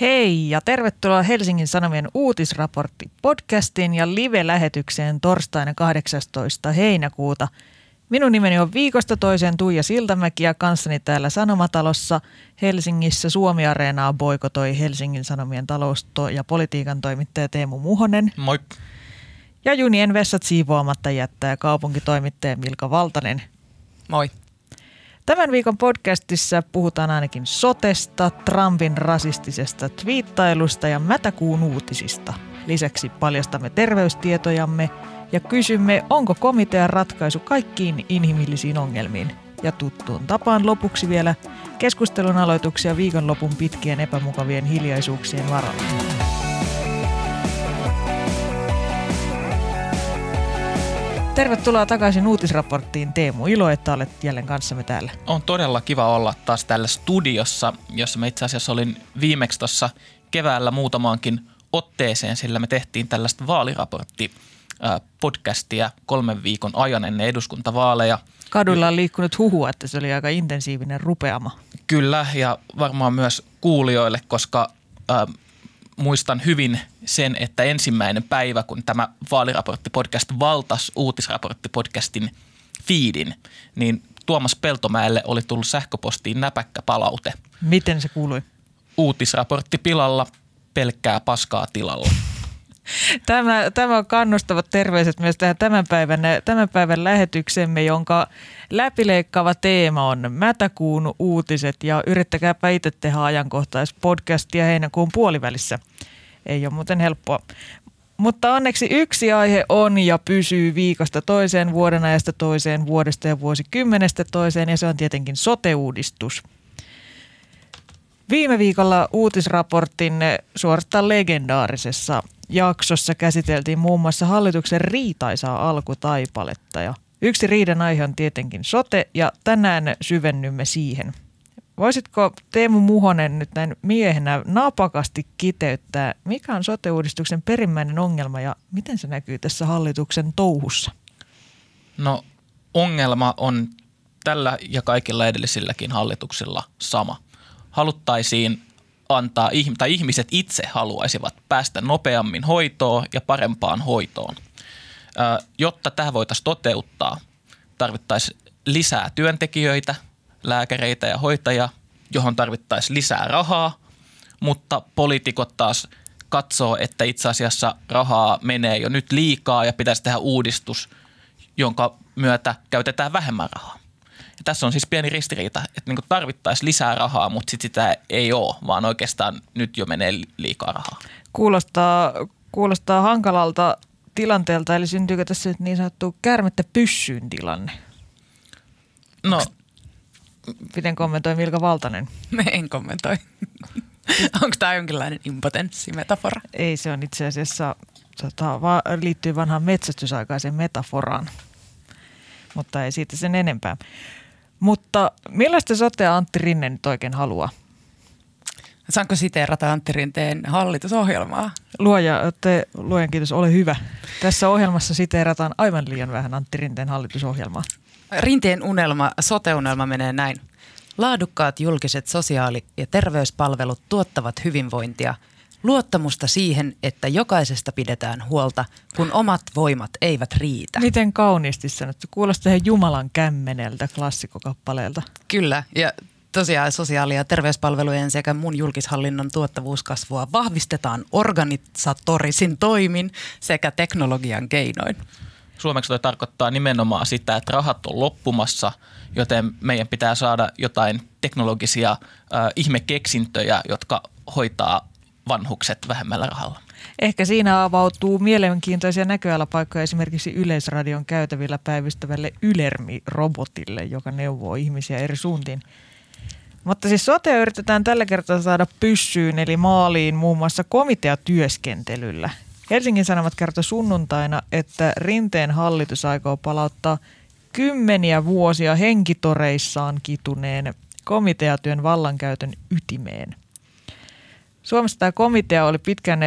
Hei ja tervetuloa Helsingin Sanomien uutisraportti podcastiin ja live-lähetykseen torstaina 18. heinäkuuta. Minun nimeni on viikosta toiseen Tuija Siltamäki ja kanssani täällä Sanomatalossa Helsingissä Suomi-areenaa boikotoi Helsingin Sanomien talousto- ja politiikan toimittaja Teemu Muhonen. Moi. Ja junien vessat siivoamatta jättää kaupunkitoimittaja Milka Valtanen. Moi. Tämän viikon podcastissa puhutaan ainakin sotesta, Trumpin rasistisesta twiittailusta ja mätäkuun uutisista. Lisäksi paljastamme terveystietojamme ja kysymme, onko komitean ratkaisu kaikkiin inhimillisiin ongelmiin. Ja tuttuun tapaan lopuksi vielä keskustelun aloituksia viikonlopun pitkien epämukavien hiljaisuuksien varalla. Tervetuloa takaisin uutisraporttiin Teemu. Ilo, että olet jälleen kanssamme täällä. On todella kiva olla taas täällä studiossa, jossa mä itse asiassa olin viimeksi tuossa keväällä muutamaankin otteeseen, sillä me tehtiin tällaista vaaliraportti podcastia kolmen viikon ajan ennen eduskuntavaaleja. Kadulla on liikkunut huhua, että se oli aika intensiivinen rupeama. Kyllä, ja varmaan myös kuulijoille, koska äh, muistan hyvin sen, että ensimmäinen päivä, kun tämä vaaliraporttipodcast valtas uutisraporttipodcastin feedin, niin Tuomas Peltomäelle oli tullut sähköpostiin näpäkkä palaute. Miten se kuului? Uutisraportti pilalla, pelkkää paskaa tilalla. Tämä, tämä on kannustavat terveiset myös tähän tämän päivän, tämän päivän lähetyksemme, jonka läpileikkaava teema on Mätäkuun uutiset ja yrittäkääpä itse tehdä ajankohtaispodcastia heinäkuun puolivälissä. Ei ole muuten helppoa. Mutta onneksi yksi aihe on ja pysyy viikosta toiseen, vuoden ajasta toiseen, vuodesta ja vuosikymmenestä toiseen ja se on tietenkin sote-uudistus. Viime viikolla uutisraportin suorastaan legendaarisessa jaksossa käsiteltiin muun muassa hallituksen riitaisaa alkutaipaletta ja yksi riiden aihe on tietenkin sote ja tänään syvennymme siihen. Voisitko Teemu Muhonen nyt näin miehenä napakasti kiteyttää, mikä on sote-uudistuksen perimmäinen ongelma ja miten se näkyy tässä hallituksen touhussa? No ongelma on tällä ja kaikilla edellisilläkin hallituksilla sama. Haluttaisiin antaa, tai ihmiset itse haluaisivat päästä nopeammin hoitoon ja parempaan hoitoon. Jotta tämä voitaisiin toteuttaa, tarvittaisiin lisää työntekijöitä, lääkäreitä ja hoitajia, johon tarvittaisiin lisää rahaa, mutta poliitikot taas katsoo, että itse asiassa rahaa menee jo nyt liikaa ja pitäisi tehdä uudistus, jonka myötä käytetään vähemmän rahaa. Ja tässä on siis pieni ristiriita, että niin tarvittaisiin lisää rahaa, mutta sit sitä ei ole, vaan oikeastaan nyt jo menee liikaa rahaa. Kuulostaa, kuulostaa hankalalta tilanteelta, eli syntyykö tässä niin sanottu käärmettä pyssyyn tilanne? No. Miten kommentoi Milka Valtanen? En kommentoi. Onko tämä jonkinlainen impotenssimetafora? Ei, se on itse asiassa, tota, va- liittyy vanhaan metsästysaikaiseen metaforaan, mutta ei siitä sen enempää. Mutta millaista sotea Antti Rinne nyt oikein haluaa? Saanko siteerata Antti Rinteen hallitusohjelmaa? Luoja, te, luojan kiitos, ole hyvä. Tässä ohjelmassa siteerataan aivan liian vähän Antti Rinteen hallitusohjelmaa. Rinteen unelma, sote-unelma menee näin. Laadukkaat julkiset sosiaali- ja terveyspalvelut tuottavat hyvinvointia – Luottamusta siihen, että jokaisesta pidetään huolta, kun omat voimat eivät riitä. Miten kauniisti sanottu. Kuulostaa ihan Jumalan kämmeneltä klassikokappaleelta. Kyllä, ja tosiaan sosiaali- ja terveyspalvelujen sekä muun julkishallinnon tuottavuuskasvua vahvistetaan organisatorisin toimin sekä teknologian keinoin. Suomeksi toi tarkoittaa nimenomaan sitä, että rahat on loppumassa, joten meidän pitää saada jotain teknologisia äh, ihmekeksintöjä, jotka hoitaa vanhukset vähemmällä rahalla. Ehkä siinä avautuu mielenkiintoisia näköalapaikkoja esimerkiksi Yleisradion käytävillä päivystävälle Ylermi-robotille, joka neuvoo ihmisiä eri suuntiin. Mutta siis sote yritetään tällä kertaa saada pyssyyn eli maaliin muun muassa komiteatyöskentelyllä. Helsingin Sanomat kertoi sunnuntaina, että Rinteen hallitus aikoo palauttaa kymmeniä vuosia henkitoreissaan kituneen komiteatyön vallankäytön ytimeen. Suomessa tämä komitea oli pitkän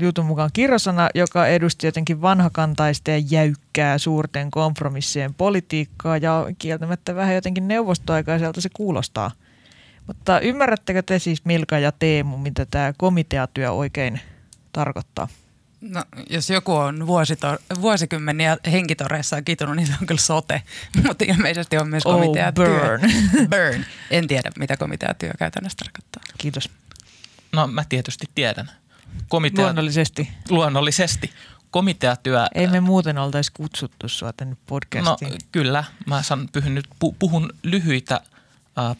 jutun mukaan kirosana, joka edusti jotenkin vanhakantaista ja jäykkää suurten kompromissien politiikkaa ja kieltämättä vähän jotenkin neuvostoaikaiselta se kuulostaa. Mutta ymmärrättekö te siis Milka ja Teemu, mitä tämä komiteatyö oikein tarkoittaa? No, jos joku on vuosito- vuosikymmeniä henkitoreissaan kitunut, niin se on kyllä sote. Mutta ilmeisesti on myös Oh, komiteatyö. burn. burn. En tiedä, mitä komiteatyö käytännössä tarkoittaa. Kiitos. No mä tietysti tiedän. Komitea, Luonnollisesti. luonnollisesti. Komiteatyö Ei me muuten oltaisi kutsuttu sua tänne No podcastiin. kyllä, mä san, puhun, nyt, pu, puhun lyhyitä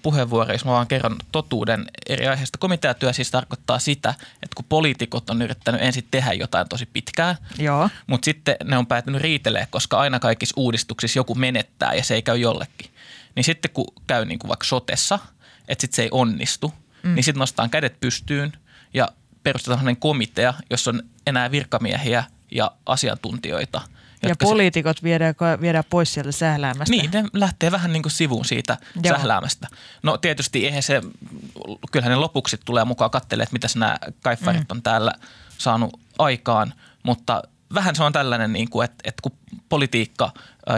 puheenvuoroja, jos mä vaan kerron totuuden eri aiheista. Komiteatyö siis tarkoittaa sitä, että kun poliitikot on yrittänyt ensin tehdä jotain tosi pitkään, Joo. mutta sitten ne on päätynyt riitelee, koska aina kaikissa uudistuksissa joku menettää ja se ei käy jollekin. Niin sitten kun käy niin kuin vaikka sotessa, että sitten se ei onnistu, mm. niin sitten nostetaan kädet pystyyn ja perustetaan sellainen komitea, jossa on enää virkamiehiä ja asiantuntijoita. Ja jotka se- poliitikot viedään, viedään pois sieltä sähläämästä. niin, ne lähtee vähän niin kuin sivuun siitä Joo. Sähläämästä. No tietysti eihän se, kyllähän ne lopuksi tulee mukaan katselemaan, että mitä nämä kaiffarit mm. on täällä saanut aikaan, mutta vähän se on tällainen, niin kuin, että, että kun politiikka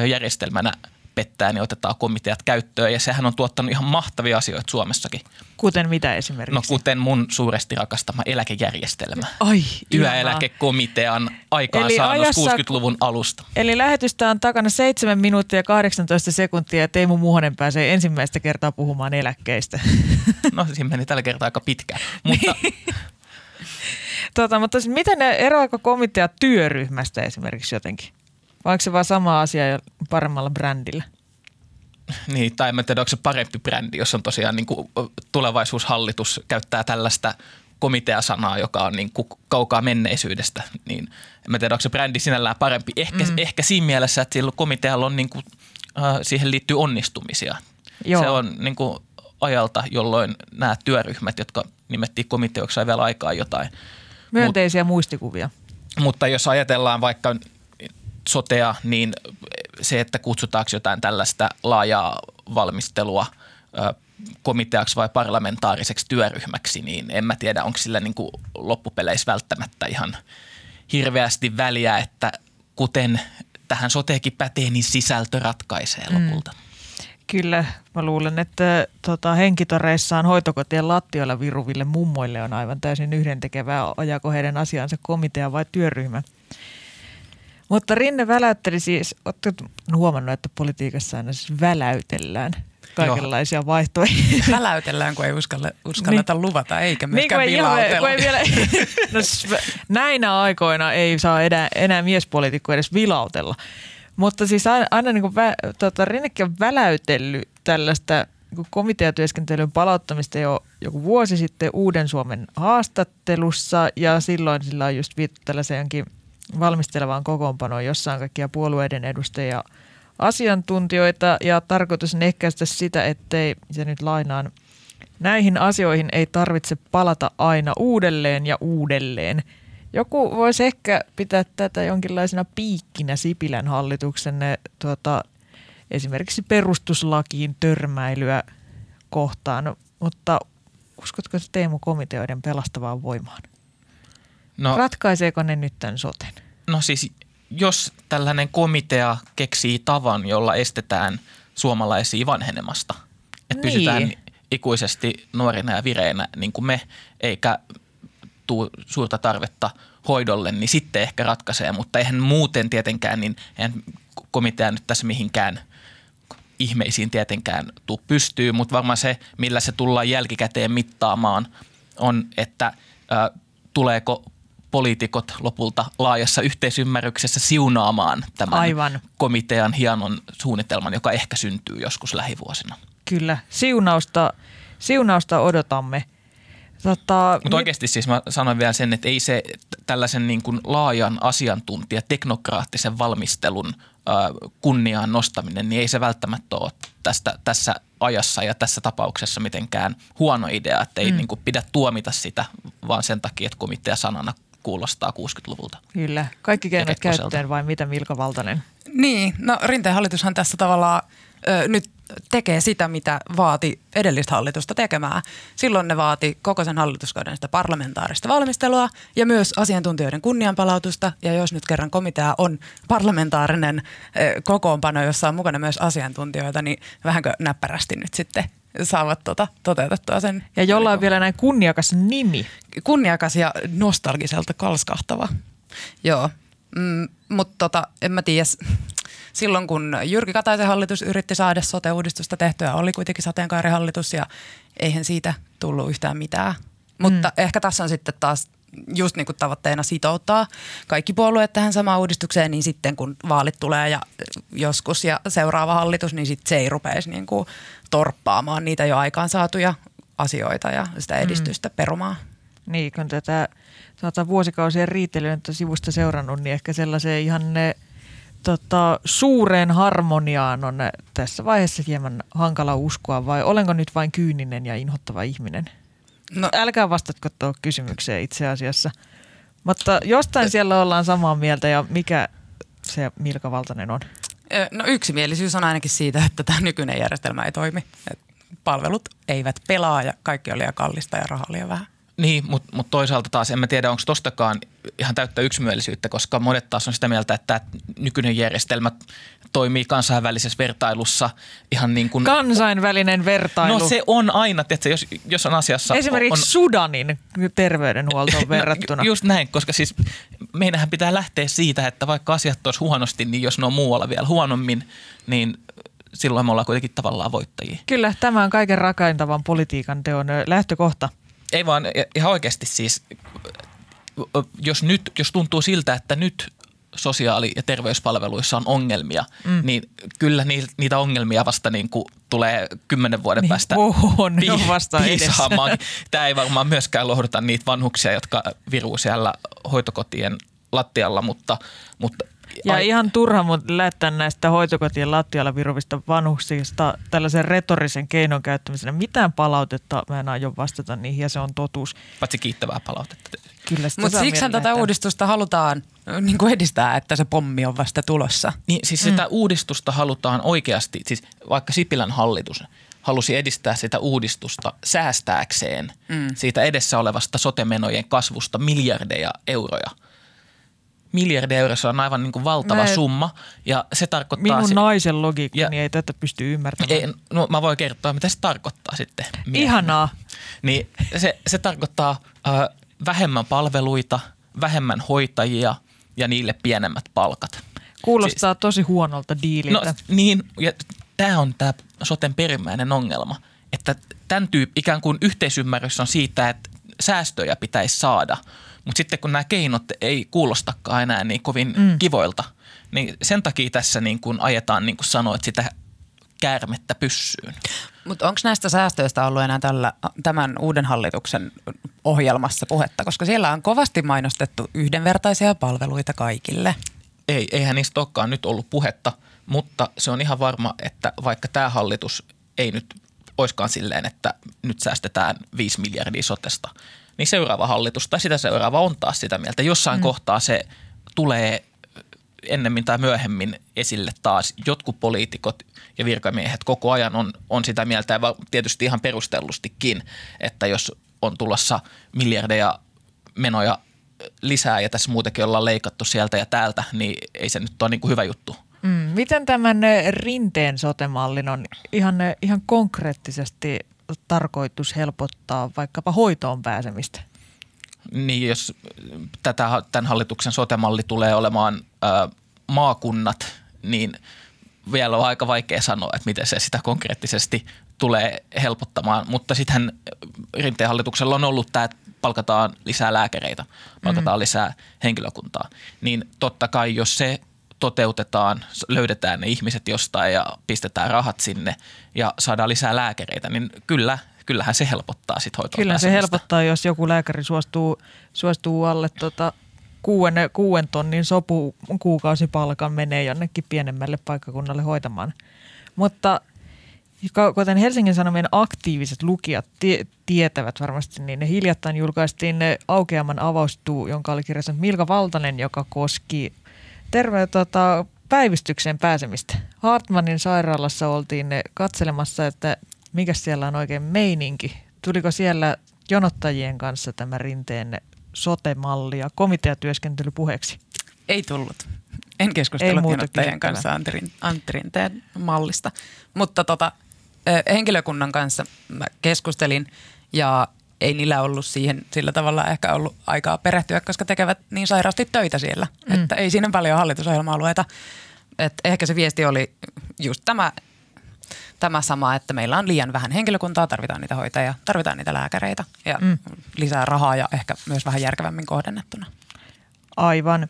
järjestelmänä pettää, niin otetaan komiteat käyttöön ja sehän on tuottanut ihan mahtavia asioita Suomessakin. Kuten mitä esimerkiksi? No kuten mun suuresti rakastama eläkejärjestelmä. Ai. Työeläkekomitean aikaansaannos ajassa- 60-luvun alusta. Eli lähetystä on takana 7 minuuttia ja 18 sekuntia ja Teemu Muhonen pääsee ensimmäistä kertaa puhumaan eläkkeistä. No siinä meni tällä kertaa aika pitkään. Mutta tota, mutta siis miten ne eroako komitea työryhmästä esimerkiksi jotenkin? Vai onko se vaan sama asia ja paremmalla brändillä? Niin, tai en tiedä, onko se parempi brändi, jos on tosiaan niin kuin tulevaisuushallitus käyttää tällaista komiteasanaa, joka on niin kuin kaukaa menneisyydestä, niin en tiedä, onko se brändi sinällään parempi. Ehkä, mm. ehkä siinä mielessä, että sillä komitealla on niin kuin, äh, siihen liittyy onnistumisia. Joo. Se on niin kuin ajalta, jolloin nämä työryhmät, jotka nimettiin komiteoiksi, sai vielä aikaa jotain. Myönteisiä muistikuvia. Mutta jos ajatellaan vaikka sotea, niin se, että kutsutaanko jotain tällaista laajaa valmistelua komiteaksi vai parlamentaariseksi työryhmäksi, niin en mä tiedä, onko sillä niin kuin loppupeleissä välttämättä ihan hirveästi väliä, että kuten tähän soteekin pätee, niin sisältö ratkaisee lopulta. Kyllä, mä luulen, että tota, henkitoreissaan hoitokotien lattioilla viruville mummoille on aivan täysin yhdentekevää, ajako heidän asiansa komitea vai työryhmä. Mutta Rinne väläytteli siis, oletko huomannut, että politiikassa aina siis väläytellään kaikenlaisia vaihtoehtoja. Väläytellään, kun ei uskalla, uskalleta niin. luvata, eikä myöskään kun ei, niin kun ei vielä, no, näinä aikoina ei saa enää, enää miespoliitikko edes vilautella. Mutta siis aina, aina niin kuin vä, tota, Rinnekin on väläytellyt tällaista niin komiteatyöskentelyn palauttamista jo joku vuosi sitten Uuden Suomen haastattelussa ja silloin sillä on just viittu tällaiseen jonkin valmistelevaan kokoonpanoon, jossa on kaikkia puolueiden edustajia asiantuntijoita ja tarkoitus on ehkäistä sitä, ettei, se nyt lainaan, näihin asioihin ei tarvitse palata aina uudelleen ja uudelleen. Joku voisi ehkä pitää tätä jonkinlaisena piikkinä Sipilän hallituksen tuota, esimerkiksi perustuslakiin törmäilyä kohtaan, mutta uskotko se Teemu komiteoiden pelastavaan voimaan? No, Ratkaiseeko ne nyt tämän soten? No siis jos tällainen komitea keksii tavan, jolla estetään suomalaisia vanhenemasta, että Niin. pysytään ikuisesti nuorina ja vireinä niin kuin me, eikä tuu suurta tarvetta hoidolle, niin sitten ehkä ratkaisee, mutta eihän muuten tietenkään, niin eihän komitea nyt tässä mihinkään ihmeisiin tietenkään tuu pystyy, mutta varmaan se, millä se tullaan jälkikäteen mittaamaan, on, että ä, tuleeko poliitikot lopulta laajassa yhteisymmärryksessä siunaamaan tämän Aivan. komitean hienon suunnitelman, joka ehkä syntyy joskus lähivuosina. Kyllä, siunausta, siunausta odotamme. Tota, Mutta oikeasti siis mä sanon vielä sen, että ei se tällaisen niin kuin laajan asiantuntija, teknokraattisen valmistelun kunniaan nostaminen, niin ei se välttämättä ole tästä, tässä ajassa ja tässä tapauksessa mitenkään huono idea, että ei mm. niin kuin pidä tuomita sitä, vaan sen takia, että komitea sanana kuulostaa 60-luvulta. Kyllä, kaikki keinot käyttöön vai mitä Milka Valtanen? Niin, no Rinteen hallitushan tässä tavallaan ö, nyt tekee sitä, mitä vaati edellistä hallitusta tekemään. Silloin ne vaati koko sen hallituskauden sitä parlamentaarista valmistelua ja myös asiantuntijoiden kunnianpalautusta. Ja jos nyt kerran komitea on parlamentaarinen ö, kokoonpano, jossa on mukana myös asiantuntijoita, niin vähänkö näppärästi nyt sitten saavat tota, toteutettua sen. Ja jolla on vielä näin kunniakas nimi. Kunniakas ja nostalgiselta kalskahtava. Joo, mm, mutta tota, en mä tiedä. Silloin kun Jyrki Kataisen hallitus yritti saada sote-uudistusta tehtyä, oli kuitenkin sateenkaarihallitus ja eihän siitä tullut yhtään mitään. Mutta mm. ehkä tässä on sitten taas just niin kuin tavoitteena sitouttaa kaikki puolueet tähän samaan uudistukseen, niin sitten kun vaalit tulee ja joskus ja seuraava hallitus, niin sitten se ei rupeisi niin kuin torppaamaan niitä jo aikaansaatuja asioita ja sitä edistystä mm. perumaan. Niin, kun tätä saata vuosikausien riitelyä sivusta seurannut, niin ehkä sellaiseen ihan ne, tota, suureen harmoniaan on tässä vaiheessa hieman hankala uskoa, vai olenko nyt vain kyyninen ja inhottava ihminen? No, älkää vastatko tuohon kysymykseen itse asiassa. Mutta jostain siellä ollaan samaa mieltä ja mikä se Milka Valtanen on? No yksimielisyys on ainakin siitä, että tämä nykyinen järjestelmä ei toimi. palvelut eivät pelaa ja kaikki on liian kallista ja rahaa liian vähän. Niin, mutta mut toisaalta taas en mä tiedä, onko tostakaan ihan täyttä yksimielisyyttä, koska monet taas on sitä mieltä, että nykyinen järjestelmä toimii kansainvälisessä vertailussa ihan niin kuin... Kansainvälinen vertailu. No se on aina, että jos, jos on asiassa... Esimerkiksi on, Sudanin terveydenhuoltoon no, verrattuna. Just näin, koska siis meidänhän pitää lähteä siitä, että vaikka asiat olisi huonosti, niin jos ne on muualla vielä huonommin, niin silloin me ollaan kuitenkin tavallaan voittajia. Kyllä, tämä on kaiken rakentavan politiikan teon lähtökohta. Ei vaan ihan oikeasti siis, jos nyt, jos tuntuu siltä, että nyt sosiaali- ja terveyspalveluissa on ongelmia, mm. niin kyllä niitä ongelmia vasta niin kuin tulee kymmenen vuoden niin, päästä on, pi- on vasta piisaamaan. Tämä ei varmaan myöskään lohduta niitä vanhuksia, jotka viruu siellä hoitokotien lattialla, mutta, mutta ja Ai. ihan turha mutta lähettää näistä hoitokotien lattialla viruvista vanhuksista tällaisen retorisen keinon käyttämisenä. Mitään palautetta mä en aio vastata niihin ja se on totuus. Paitsi kiittävää palautetta. Kyllä Mutta siksi tätä uudistusta halutaan niin kuin edistää, että se pommi on vasta tulossa. Niin, siis mm. sitä uudistusta halutaan oikeasti, siis vaikka Sipilän hallitus halusi edistää sitä uudistusta säästääkseen mm. siitä edessä olevasta sotemenojen kasvusta miljardeja euroja – miljardia euroa, se on aivan niin kuin valtava mä, summa. Ja se tarkoittaa... Minun se, naisen logiikkani niin ei tätä pysty ymmärtämään. Ei, no mä voin kertoa, mitä se tarkoittaa sitten. Miehen. Ihanaa. Niin se, se tarkoittaa äh, vähemmän palveluita, vähemmän hoitajia ja niille pienemmät palkat. Kuulostaa siis, tosi huonolta diililtä. No niin, ja tämä on tämä soten perimmäinen ongelma, että tämän tyyppi ikään kuin yhteisymmärrys on siitä, että säästöjä pitäisi saada – mutta sitten kun nämä keinot ei kuulostakaan enää niin kovin mm. kivoilta, niin sen takia tässä niin kuin ajetaan, niin kuin sanoit, sitä käärmettä pyssyyn. Mutta onko näistä säästöistä ollut enää tällä, tämän uuden hallituksen ohjelmassa puhetta? Koska siellä on kovasti mainostettu yhdenvertaisia palveluita kaikille. Ei, eihän niistä olekaan nyt ollut puhetta, mutta se on ihan varma, että vaikka tämä hallitus ei nyt oiskaan silleen, että nyt säästetään 5 miljardia sotesta, niin seuraava hallitus tai sitä seuraava on taas sitä mieltä. Jossain mm. kohtaa se tulee ennemmin tai myöhemmin esille taas. Jotkut poliitikot ja virkamiehet koko ajan on, on sitä mieltä ja tietysti ihan perustellustikin, että jos on tulossa miljardeja menoja lisää ja tässä muutenkin ollaan leikattu sieltä ja täältä, niin ei se nyt ole niin kuin hyvä juttu. Mm, miten tämän rinteen sotemallin on ihan, ihan konkreettisesti tarkoitus helpottaa vaikkapa hoitoon pääsemistä? Niin, jos tätä, tämän hallituksen sotemalli tulee olemaan ä, maakunnat, niin vielä on aika vaikea sanoa, että miten se sitä konkreettisesti tulee helpottamaan. Mutta sittenhän Rinteen hallituksella on ollut tämä, että palkataan lisää lääkäreitä, palkataan mm. lisää henkilökuntaa. Niin totta kai, jos se toteutetaan, löydetään ne ihmiset jostain ja pistetään rahat sinne ja saadaan lisää lääkäreitä, niin kyllä, kyllähän se helpottaa sitten hoitoa Kyllä se helpottaa, jos joku lääkäri suostuu, suostuu alle tota kuuden, kuuden tonnin sopu kuukausipalkan menee jonnekin pienemmälle paikkakunnalle hoitamaan. Mutta kuten Helsingin Sanomien aktiiviset lukijat tie, tietävät varmasti, niin ne hiljattain julkaistiin ne aukeaman avaustuu, jonka oli kirjassa Milka Valtanen, joka koski terve tota, päivystykseen pääsemistä. Hartmanin sairaalassa oltiin katselemassa, että mikä siellä on oikein meininki. Tuliko siellä jonottajien kanssa tämä rinteen sote-malli ja komiteatyöskentely puheeksi? Ei tullut. En keskustellut jonottajien kanssa Antti, Antti Rinteen mallista. Mutta tota, henkilökunnan kanssa mä keskustelin ja ei niillä ollut siihen sillä tavalla ehkä ollut aikaa perehtyä, koska tekevät niin sairaasti töitä siellä. Mm. Että ei siinä paljon hallitusohjelma-alueita. Et ehkä se viesti oli just tämä, tämä sama, että meillä on liian vähän henkilökuntaa, tarvitaan niitä hoitajia, tarvitaan niitä lääkäreitä ja mm. lisää rahaa ja ehkä myös vähän järkevämmin kohdennettuna. Aivan.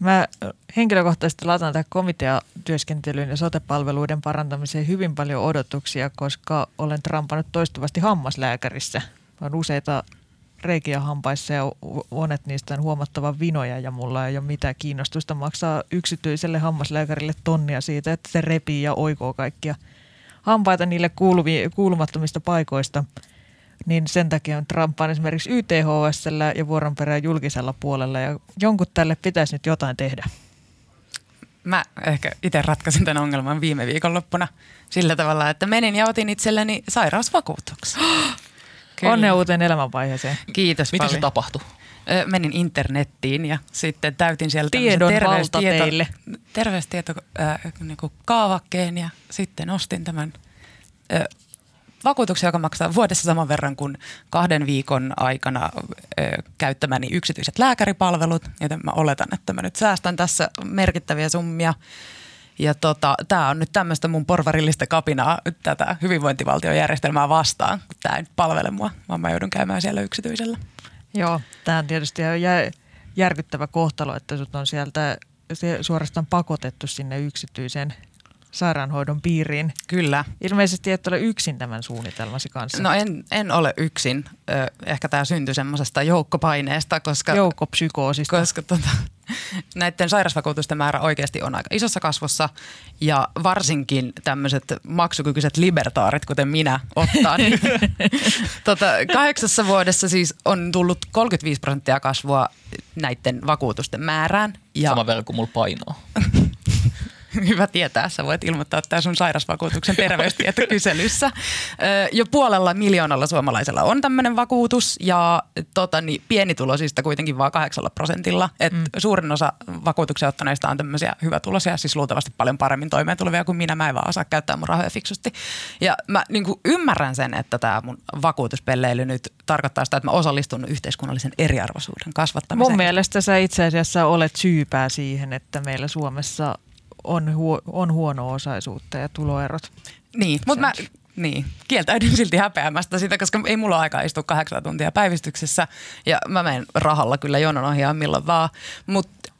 Mä henkilökohtaisesti latan tähän komiteatyöskentelyyn ja sotepalveluiden parantamiseen hyvin paljon odotuksia, koska olen trampannut toistuvasti hammaslääkärissä. On useita reikiä hampaissa ja monet niistä on huomattavan vinoja ja mulla ei ole mitään kiinnostusta maksaa yksityiselle hammaslääkärille tonnia siitä, että se repii ja oikoo kaikkia hampaita niille kuulumattomista paikoista – niin sen takia on Trumpaan esimerkiksi YTHS ja vuoron perään julkisella puolella ja jonkun tälle pitäisi nyt jotain tehdä. Mä ehkä itse ratkaisin tämän ongelman viime viikonloppuna sillä tavalla, että menin ja otin itselleni sairausvakuutuksen. Onnea uuteen elämänvaiheeseen. Kiitos Miten paljon. se tapahtui? Menin internettiin ja sitten täytin sieltä Tiedon terveystieto, teille. terveystieto äh, niin kaavakkeen ja sitten ostin tämän äh, vakuutuksen, joka maksaa vuodessa saman verran kuin kahden viikon aikana ö, käyttämäni yksityiset lääkäripalvelut, joten mä oletan, että mä nyt säästän tässä merkittäviä summia. Ja tota, tämä on nyt tämmöistä mun porvarillista kapinaa tätä hyvinvointivaltiojärjestelmää vastaan, kun tämä ei nyt palvele mua, vaan mä joudun käymään siellä yksityisellä. Joo, tämä on tietysti järkyttävä kohtalo, että sut on sieltä suorastaan pakotettu sinne yksityiseen sairaanhoidon piiriin. Kyllä. Ilmeisesti et ole yksin tämän suunnitelmasi kanssa. No en, en ole yksin. Ehkä tämä syntyi semmoisesta joukkopaineesta, koska... Joukkopsykoosista. Koska tota, näiden sairausvakuutusten määrä oikeasti on aika isossa kasvussa ja varsinkin tämmöiset maksukykyiset libertaarit, kuten minä, ottaa. Niin, tota, kahdeksassa vuodessa siis on tullut 35 prosenttia kasvua näiden vakuutusten määrään. Ja... Sama verran kuin mulla painoa. Hyvä tietää, sä voit ilmoittaa tämä sun sairausvakuutuksen terveystietokyselyssä. Jo puolella miljoonalla suomalaisella on tämmöinen vakuutus ja tota, niin, pienituloisista kuitenkin vain kahdeksalla prosentilla. Et mm. Suurin osa vakuutuksia ottaneista on tämmöisiä hyvätuloisia, siis luultavasti paljon paremmin toimeen tulevia kuin minä. Mä en vaan osaa käyttää mun rahoja fiksusti. Ja mä niin ymmärrän sen, että tämä mun vakuutuspelleily nyt tarkoittaa sitä, että mä osallistun yhteiskunnallisen eriarvoisuuden kasvattamiseen. Mun mielestä sä itse asiassa olet syypää siihen, että meillä Suomessa on, huo, on huono-osaisuutta ja tuloerot. Niin, mutta mä niin, kieltäydyn silti häpeämästä sitä, koska ei mulla aikaa istua kahdeksan tuntia päivystyksessä ja mä menen rahalla kyllä jonon ohjaan milloin vaan, mutta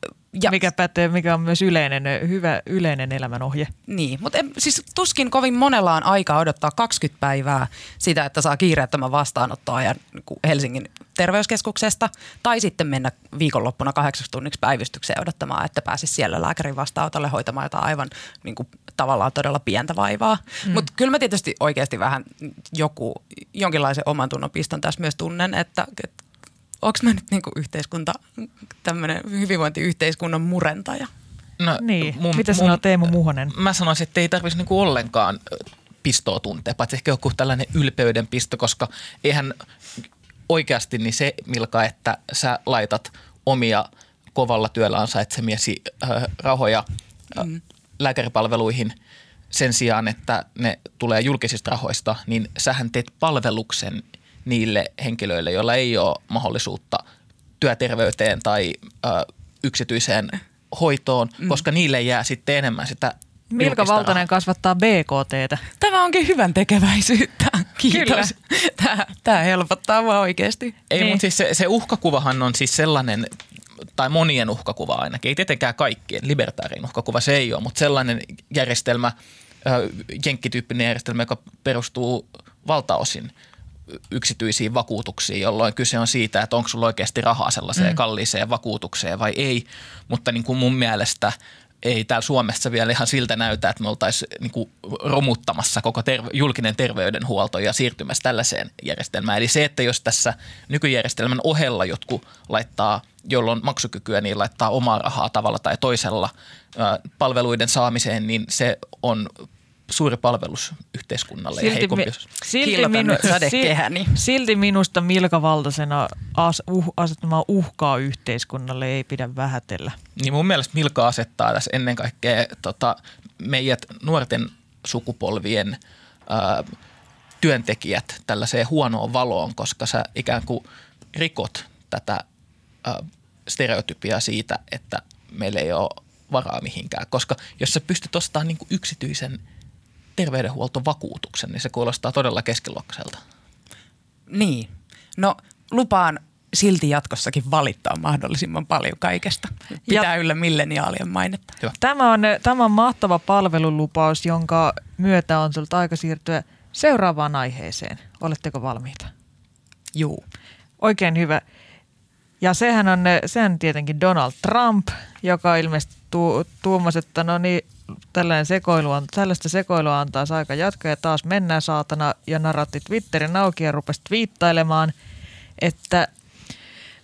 ja. Mikä pätee, mikä on myös yleinen, hyvä yleinen elämänohje. Niin, mutta siis tuskin kovin monella on aikaa odottaa 20 päivää sitä, että saa kiireettömän vastaanottoajan Helsingin terveyskeskuksesta tai sitten mennä viikonloppuna kahdeksaksi tunniksi päivystykseen odottamaan, että pääsisi siellä lääkärin vastaanotolle hoitamaan jotain aivan niin kuin, tavallaan todella pientä vaivaa. Mm. Mutta kyllä mä tietysti oikeasti vähän joku, jonkinlaisen oman tunnon piston tässä myös tunnen, että, että onko mä nyt niinku yhteiskunta, tämmöinen hyvinvointiyhteiskunnan murentaja? No, niin, mun, mitä sanoo Teemu Muhonen? Mä sanoisin, että ei tarvitsisi niinku ollenkaan pistoa tuntea, paitsi ehkä joku tällainen ylpeyden pisto, koska eihän oikeasti niin se, Milka, että sä laitat omia kovalla työllä ansaitsemiesi äh, rahoja äh, mm. lääkäripalveluihin sen sijaan, että ne tulee julkisista rahoista, niin sähän teet palveluksen – niille henkilöille, joilla ei ole mahdollisuutta työterveyteen tai ö, yksityiseen hoitoon, mm. koska niille jää sitten enemmän sitä Milka Valtonen rahaa. kasvattaa BKTtä. Tämä onkin hyvän tekeväisyyttä. Kiitos. Tämä, tämä helpottaa vaan oikeasti. Ei, niin. mutta siis se, se uhkakuvahan on siis sellainen, tai monien uhkakuva ainakin, ei tietenkään kaikkien, libertaarin uhkakuva se ei ole, mutta sellainen järjestelmä, jenkkityyppinen järjestelmä, joka perustuu valtaosin – yksityisiin vakuutuksiin, jolloin kyse on siitä, että onko sulla oikeasti rahaa sellaiseen mm. kalliiseen vakuutukseen vai ei. Mutta niin kuin mun mielestä ei täällä Suomessa vielä ihan siltä näytä, että me oltaisiin niin kuin romuttamassa koko terve, julkinen terveydenhuolto ja siirtymässä tällaiseen järjestelmään. Eli se, että jos tässä nykyjärjestelmän ohella jotkut laittaa, jolloin maksukykyä, niin laittaa omaa rahaa tavalla tai toisella palveluiden saamiseen, niin se on suuri palvelus yhteiskunnalle silti ja heikompi. Mi- silti, minu, silti, silti minusta Milka Valtasena as, uh, asettamaan uhkaa yhteiskunnalle ei pidä vähätellä. Niin mun mielestä Milka asettaa tässä ennen kaikkea tota, meidät nuorten sukupolvien ää, työntekijät tällaiseen huonoon valoon, koska sä ikään kuin rikot tätä ää, stereotypiaa siitä, että meillä ei ole varaa mihinkään. Koska jos sä pystyt ostamaan niin yksityisen terveydenhuoltovakuutuksen, niin se kuulostaa todella keskiluokkaiselta. Niin. No lupaan silti jatkossakin valittaa mahdollisimman paljon kaikesta. Pitää ja yllä milleniaalien mainetta. Hyvä. Tämä on, tämä on mahtava palvelulupaus, jonka myötä on sulta aika siirtyä seuraavaan aiheeseen. Oletteko valmiita? Juu. Oikein hyvä. Ja sehän on, sehän tietenkin Donald Trump, joka ilmeisesti tu, tuumasi, että no niin, tällainen sekoilu on, tällaista sekoilua antaa aika jatkaa ja taas mennään saatana ja naratti Twitterin auki ja rupesi twiittailemaan, että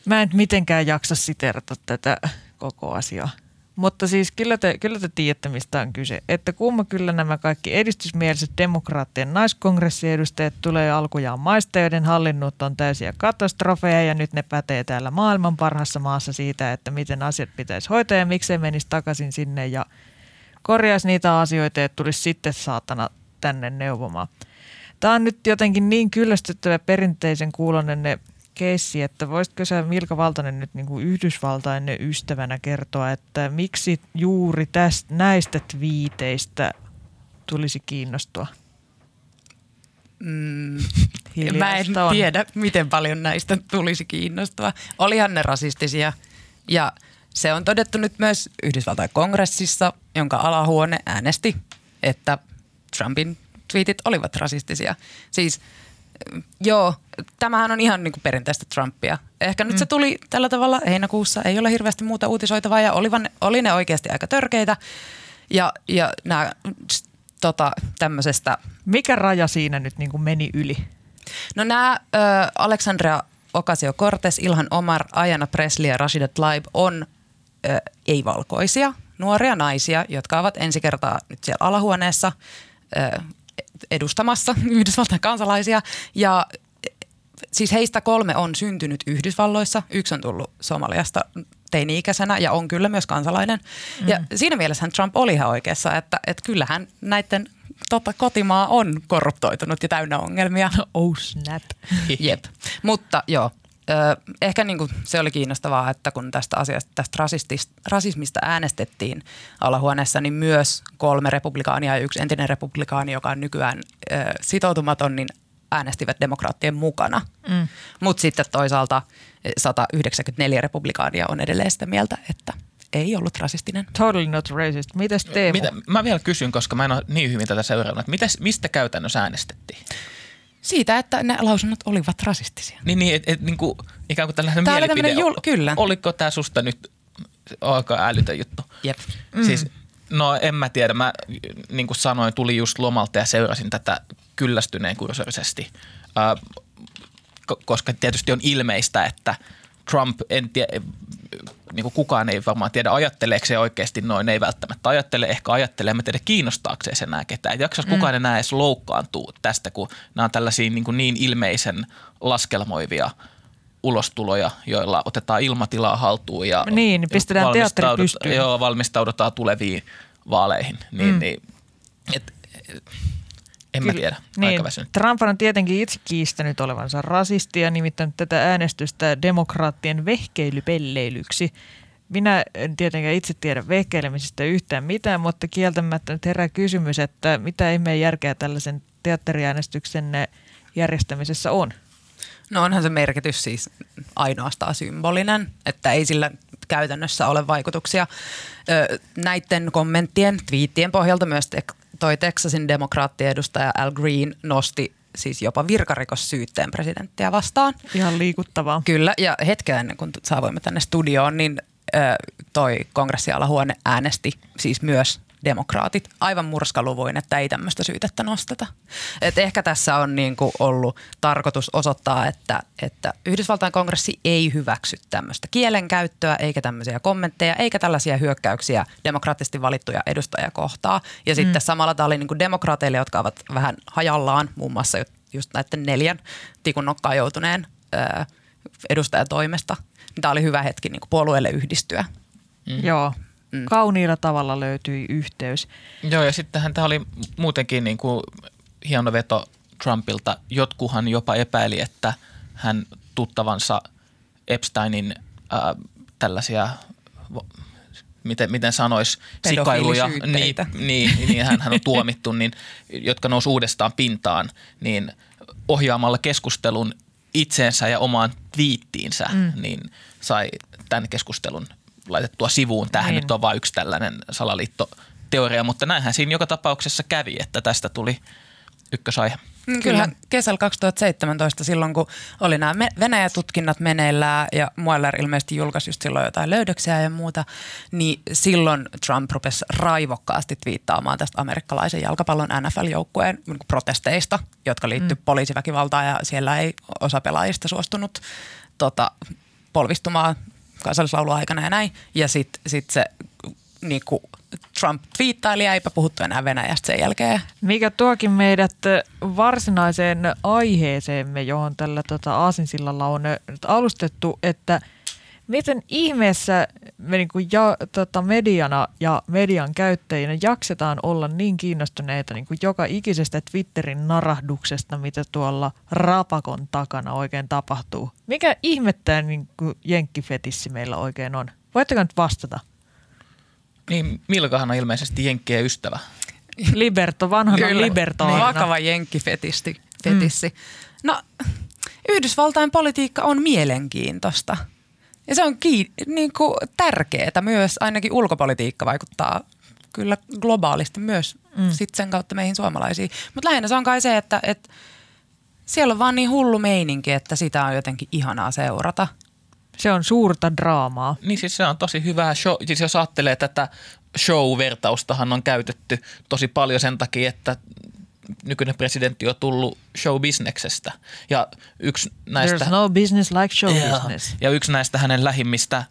mä en mitenkään jaksa siterata tätä koko asiaa. Mutta siis kyllä te, kyllä te tiedätte, mistä on kyse. Että kumma kyllä nämä kaikki edistysmieliset demokraattien naiskongressiedustajat tulee alkujaan maista, joiden hallinnut on täysiä katastrofeja ja nyt ne pätee täällä maailman parhaassa maassa siitä, että miten asiat pitäisi hoitaa ja miksei menisi takaisin sinne ja korjaisi niitä asioita, että tulisi sitten saatana tänne neuvomaan. Tämä on nyt jotenkin niin kyllästyttävä perinteisen kuulonen ne keissi, että voisitko sä Milka Valtonen nyt niin kuin Yhdysvaltain ystävänä kertoa, että miksi juuri tästä, näistä twiiteistä tulisi kiinnostua? Mm, mä en on. tiedä, miten paljon näistä tulisi kiinnostua. Olihan ne rasistisia ja se on todettu nyt myös Yhdysvaltain kongressissa, jonka alahuone äänesti, että Trumpin tweetit olivat rasistisia. Siis joo, tämähän on ihan niin kuin perinteistä Trumpia. Ehkä nyt mm. se tuli tällä tavalla heinäkuussa, ei ole hirveästi muuta uutisoitavaa ja olivan, oli ne oikeasti aika törkeitä. Ja, ja nämä tota, tämmöisestä... Mikä raja siinä nyt niin kuin meni yli? No nämä ö, Alexandria Ocasio-Cortez, Ilhan Omar, Ajana Presley ja Rashida Tlaib on ö, ei-valkoisia nuoria naisia, jotka ovat ensi kertaa nyt siellä alahuoneessa ö, edustamassa Yhdysvaltain kansalaisia. Ja siis heistä kolme on syntynyt Yhdysvalloissa. Yksi on tullut Somaliasta teini-ikäisenä ja on kyllä myös kansalainen. Mm. Ja siinä mielessä Trump oli ihan oikeassa, että, että kyllähän näiden tota, kotimaa on korruptoitunut ja täynnä ongelmia. Oh snap. Jep. Mutta joo, ehkä niin kuin se oli kiinnostavaa, että kun tästä asiasta, tästä rasismista äänestettiin alahuoneessa, niin myös kolme republikaania ja yksi entinen republikaani, joka on nykyään sitoutumaton, niin äänestivät demokraattien mukana. Mm. Mutta sitten toisaalta 194 republikaania on edelleen sitä mieltä, että ei ollut rasistinen. Totally not racist. Mites Teemu? Mitä, mä vielä kysyn, koska mä en ole niin hyvin tätä seurannut. Mites, mistä käytännössä äänestettiin? Siitä, että ne lausunnot olivat rasistisia. Niin, niin et, et, niin kuin, ikään kuin tällainen Tää mielipide. Jul- kyllä. Oliko tämä susta nyt aika älytön juttu? Jep. Mm. Siis, no en mä tiedä. Mä niin kuin sanoin, tuli just lomalta ja seurasin tätä kyllästyneen kursorisesti. Äh, koska tietysti on ilmeistä, että Trump, en tiedä, niin kuin kukaan ei varmaan tiedä, ajatteleeko se oikeasti noin, ei välttämättä ajattele, ehkä ajattelee, en tiedä kiinnostaakseen se enää ketään. Et jaksas mm. kukaan enää edes loukkaantuu tästä, kun nämä on tällaisia niin, kuin niin ilmeisen laskelmoivia ulostuloja, joilla otetaan ilmatilaa haltuun ja niin, pistetään teatteri pystyyn. Joo, valmistaudutaan tuleviin vaaleihin. Niin, mm. niin, et, en Kyllä, mä tiedä, niin, Trump on tietenkin itse kiistänyt olevansa rasisti ja nimittänyt tätä äänestystä demokraattien vehkeilypelleilyksi. Minä en tietenkään itse tiedä vehkeilemisestä yhtään mitään, mutta kieltämättä nyt herää kysymys, että mitä ihmeen järkeä tällaisen teatteriäänestyksen järjestämisessä on? No onhan se merkitys siis ainoastaan symbolinen, että ei sillä käytännössä ole vaikutuksia. näiden kommenttien, twiittien pohjalta myös toi Texasin demokraattiedustaja Al Green nosti siis jopa virkarikossyytteen presidenttiä vastaan. Ihan liikuttavaa. Kyllä, ja hetken ennen kuin saavuimme tänne studioon, niin toi kongressialahuone äänesti siis myös demokraatit aivan murskaluvuin, että ei tämmöistä syytettä nosteta. Et ehkä tässä on niin kuin ollut tarkoitus osoittaa, että, että Yhdysvaltain kongressi ei hyväksy tämmöistä kielenkäyttöä, eikä tämmöisiä kommentteja, eikä tällaisia hyökkäyksiä demokraattisesti valittuja edustajia kohtaa. Ja sitten mm. samalla tämä oli niin kuin demokraateille, jotka ovat vähän hajallaan, muun muassa just näiden neljän tikun nokkaan joutuneen edustajan toimesta. Tämä oli hyvä hetki niin kuin puolueelle yhdistyä. Mm. Joo, mm. kauniilla tavalla löytyi yhteys. Joo, ja sittenhän tämä oli muutenkin niin kuin hieno veto Trumpilta. Jotkuhan jopa epäili, että hän tuttavansa Epsteinin äh, tällaisia miten, miten sanois, sikailuja, niin, niin, niin hän, hän on tuomittu, niin, jotka nousi uudestaan pintaan, niin ohjaamalla keskustelun itseensä ja omaan twiittiinsä, mm. niin sai tämän keskustelun laitettua sivuun. Tähän niin. nyt on vain yksi tällainen salaliittoteoria, mutta näinhän siinä joka tapauksessa kävi, että tästä tuli ykkösaihe. Mm, kyllä. kesällä 2017 silloin, kun oli nämä Venäjä-tutkinnat meneillään ja Mueller ilmeisesti julkaisi just silloin jotain löydöksiä ja muuta, niin silloin Trump rupesi raivokkaasti twiittaamaan tästä amerikkalaisen jalkapallon NFL-joukkueen niin protesteista, jotka liittyy mm. poliisiväkivaltaan ja siellä ei osa pelaajista suostunut tota, polvistumaan kansallislaulun aikana ja näin. Ja sitten sit se niin kuin Trump twiittaili ja eipä puhuttu enää Venäjästä sen jälkeen. Mikä tuokin meidät varsinaiseen aiheeseemme, johon tällä tota, Aasinsillalla on alustettu, että miten ihmeessä me niin kuin ja, tota, mediana ja median käyttäjinä jaksetaan olla niin kiinnostuneita niin kuin joka ikisestä Twitterin narahduksesta, mitä tuolla rapakon takana oikein tapahtuu. Mikä ihmettää niin kuin jenkkifetissi meillä oikein on? Voitteko nyt vastata? Niin, Milkahan on ilmeisesti Jenkkien ystävä. Liberto, vanhana Kyllä, Liberto. Niin, vakava jenkkifetissi. Fetissi. Mm. No, Yhdysvaltain politiikka on mielenkiintoista. Ja se on kiin, niin kuin tärkeää myös, ainakin ulkopolitiikka vaikuttaa kyllä globaalisti myös mm. sit sen kautta meihin suomalaisiin. Mutta lähinnä se on kai se, että, että siellä on vaan niin hullu meininki, että sitä on jotenkin ihanaa seurata – se on suurta draamaa. Niin siis se on tosi hyvää show. Siis jos ajattelee tätä show-vertaustahan on käytetty tosi paljon sen takia, että nykyinen presidentti on tullut show-bisneksestä. Ja yksi näistä, There's no business like show yeah, business. Ja yksi näistä hänen lähimmistä äh,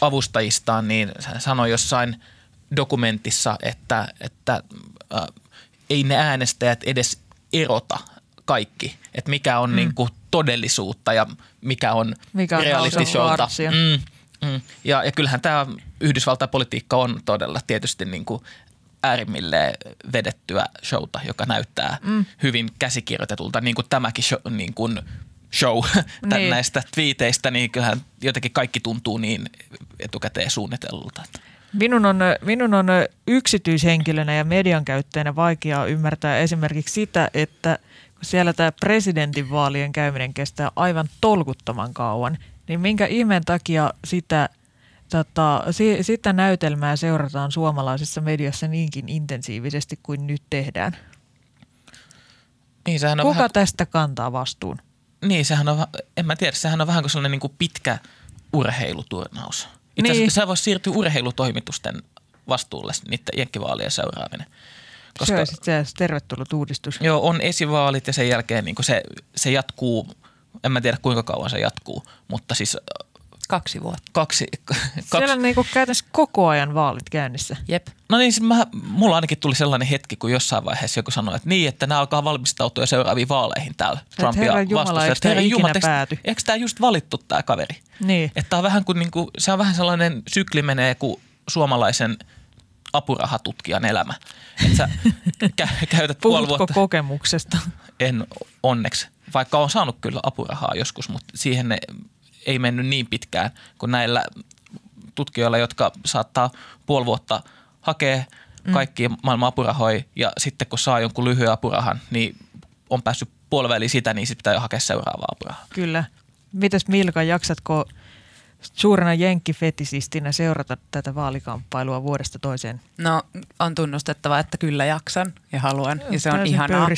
avustajistaan niin sanoi jossain dokumentissa, että, että äh, ei ne äänestäjät edes erota kaikki, että mikä on mm. niin kuin todellisuutta ja mikä on, mikä on reality showta. Mm, mm. Ja, ja kyllähän tämä Yhdysvaltain politiikka on todella tietysti niin kuin äärimmilleen vedettyä showta, joka näyttää mm. hyvin käsikirjoitetulta, niin kuin tämäkin show, niin kuin show niin. näistä twiiteistä, niin kyllähän jotenkin kaikki tuntuu niin etukäteen suunnitellulta. Minun on, minun on yksityishenkilönä ja median käyttäjänä vaikea ymmärtää esimerkiksi sitä, että – siellä tämä presidentinvaalien käyminen kestää aivan tolkuttoman kauan, niin minkä ihmeen takia sitä, tota, si, sitä näytelmää seurataan suomalaisessa mediassa niinkin intensiivisesti kuin nyt tehdään? Niin, sehän on Kuka vähän, tästä kantaa vastuun? Niin, sehän on, en mä tiedä, sehän on vähän kuin sellainen niin kuin pitkä urheiluturnaus. Itse niin. se voisi siirtyä urheilutoimitusten vastuulle niiden jenkkivaalien seuraaminen. Koska, se on tervetullut uudistus. Joo, on esivaalit ja sen jälkeen niin se, se jatkuu, en mä tiedä kuinka kauan se jatkuu, mutta siis Kaksi vuotta. Kaksi. kaksi. Siellä on niinku käytännössä koko ajan vaalit käynnissä. Jep. No niin, siis mä, mulla ainakin tuli sellainen hetki, kun jossain vaiheessa joku sanoi, että niin, että nämä alkaa valmistautua seuraaviin vaaleihin täällä Trumpia vastaan. Eikö herra Jumala, pääty? Eikö tämä just valittu tämä kaveri? Niin. Että on vähän kuin, niinku, se on vähän sellainen sykli menee kuin suomalaisen apurahatutkijan elämä. Että sä kä- käytät puoli vuotta. kokemuksesta? En onneksi, vaikka on saanut kyllä apurahaa joskus, mutta siihen ne ei mennyt niin pitkään kuin näillä tutkijoilla, jotka saattaa puoli vuotta hakea mm. kaikki mm. maailman apurahoja ja sitten kun saa jonkun lyhyen apurahan, niin on päässyt puoliväliin sitä, niin sitten pitää jo hakea seuraavaa apurahaa. Kyllä. Mitäs Milka, jaksatko suurena jenkkifetisistinä seurata tätä vaalikamppailua vuodesta toiseen? No on tunnustettava, että kyllä jaksan ja haluan ja se on ihanaa.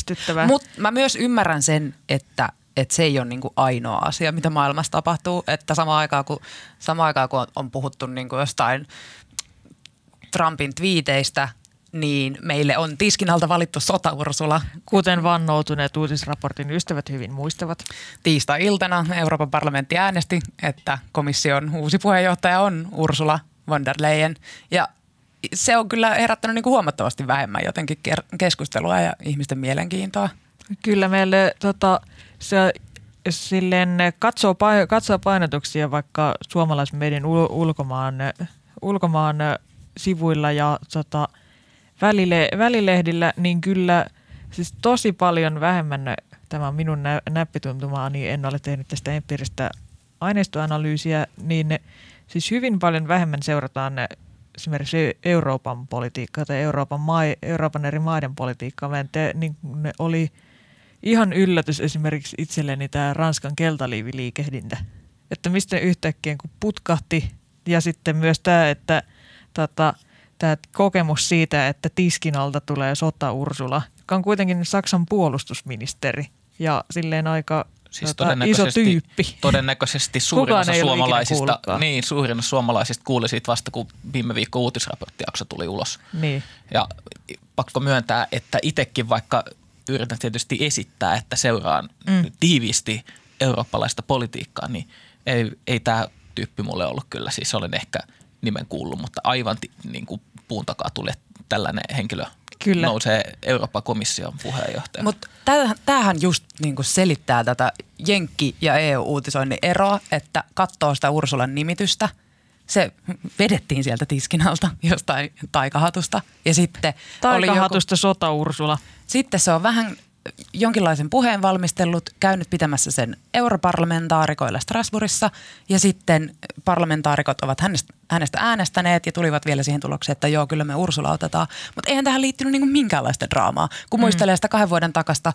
Mutta mä myös ymmärrän sen, että että se ei ole niinku ainoa asia, mitä maailmassa tapahtuu. Että samaan aikaan, kun, samaan aikaan, kun on, on puhuttu niinku jostain Trumpin twiiteistä – niin meille on tiskin alta valittu sota-Ursula. Kuten vannoutuneet uutisraportin ystävät hyvin muistavat. Tiistai-iltana Euroopan parlamentti äänesti, että komission uusi puheenjohtaja on Ursula von der Leyen. Ja se on kyllä herättänyt niin kuin huomattavasti vähemmän jotenkin keskustelua ja ihmisten mielenkiintoa. Kyllä meille tota, se silleen katsoo, katsoo painotuksia vaikka suomalaismedian ulkomaan, ulkomaan sivuilla ja tota, välile, välilehdillä, niin kyllä siis tosi paljon vähemmän, tämä minun nä- näppituntumaa, niin en ole tehnyt tästä empiiristä aineistoanalyysiä, niin siis hyvin paljon vähemmän seurataan esimerkiksi Euroopan politiikkaa tai Euroopan, mai, Euroopan eri maiden politiikkaa. Mä en te, niin ne oli ihan yllätys esimerkiksi itselleni tämä Ranskan keltaliiviliikehdintä, että mistä yhtäkkiä kun putkahti ja sitten myös tämä, että tota, tämä kokemus siitä, että tiskin alta tulee sota Ursula, joka on kuitenkin Saksan puolustusministeri ja silleen aika Siis tota, iso tyyppi. Todennäköisesti suurin osa, suomalaisista, niin, suurin osa suomalaisista kuuli siitä vasta, kun viime viikko uutisraporttijakso tuli ulos. Niin. Ja pakko myöntää, että itsekin vaikka yritän tietysti esittää, että seuraan mm. tiiviisti eurooppalaista politiikkaa, niin ei, ei tämä tyyppi mulle ollut kyllä. Siis olen ehkä nimen kuullut, mutta aivan ti, niin kuin puun takaa tuli, tällainen henkilö Kyllä. nousee Euroopan komission puheenjohtaja. Mutta tämähän just niinku selittää tätä Jenkki- ja EU-uutisoinnin eroa, että katsoo sitä Ursulan nimitystä. Se vedettiin sieltä tiskin alta jostain taikahatusta. Ja sitten oli joku, Taikahatusta sota Ursula. sitten se on vähän jonkinlaisen puheen valmistellut, käynyt pitämässä sen europarlamentaarikoilla Strasbourgissa ja sitten parlamentaarikot ovat hänestä, hänestä äänestäneet ja tulivat vielä siihen tulokseen, että joo, kyllä me Ursula otetaan. Mutta eihän tähän liittynyt niinku minkäänlaista draamaa. Kun muistelee sitä kahden vuoden takasta,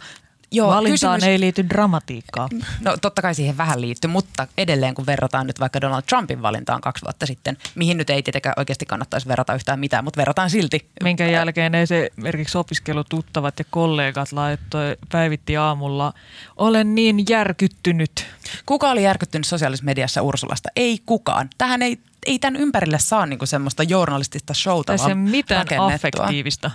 joo, Valintaan kysymys, ei liity dramatiikkaa. No totta kai siihen vähän liittyy, mutta edelleen kun verrataan nyt vaikka Donald Trumpin valintaan kaksi vuotta sitten, mihin nyt ei tietenkään oikeasti kannattaisi verrata yhtään mitään, mutta verrataan silti. Minkä jälkeen esimerkiksi opiskelututtavat ja kollegat laittoi, päivitti aamulla, olen niin järkyttynyt. Kuka oli järkyttynyt sosiaalisessa mediassa Ursulasta? Ei kukaan. Tähän ei, ei tämän ympärille saa niinku semmoista journalistista showta Tässä ei vaan mitään affektiivista.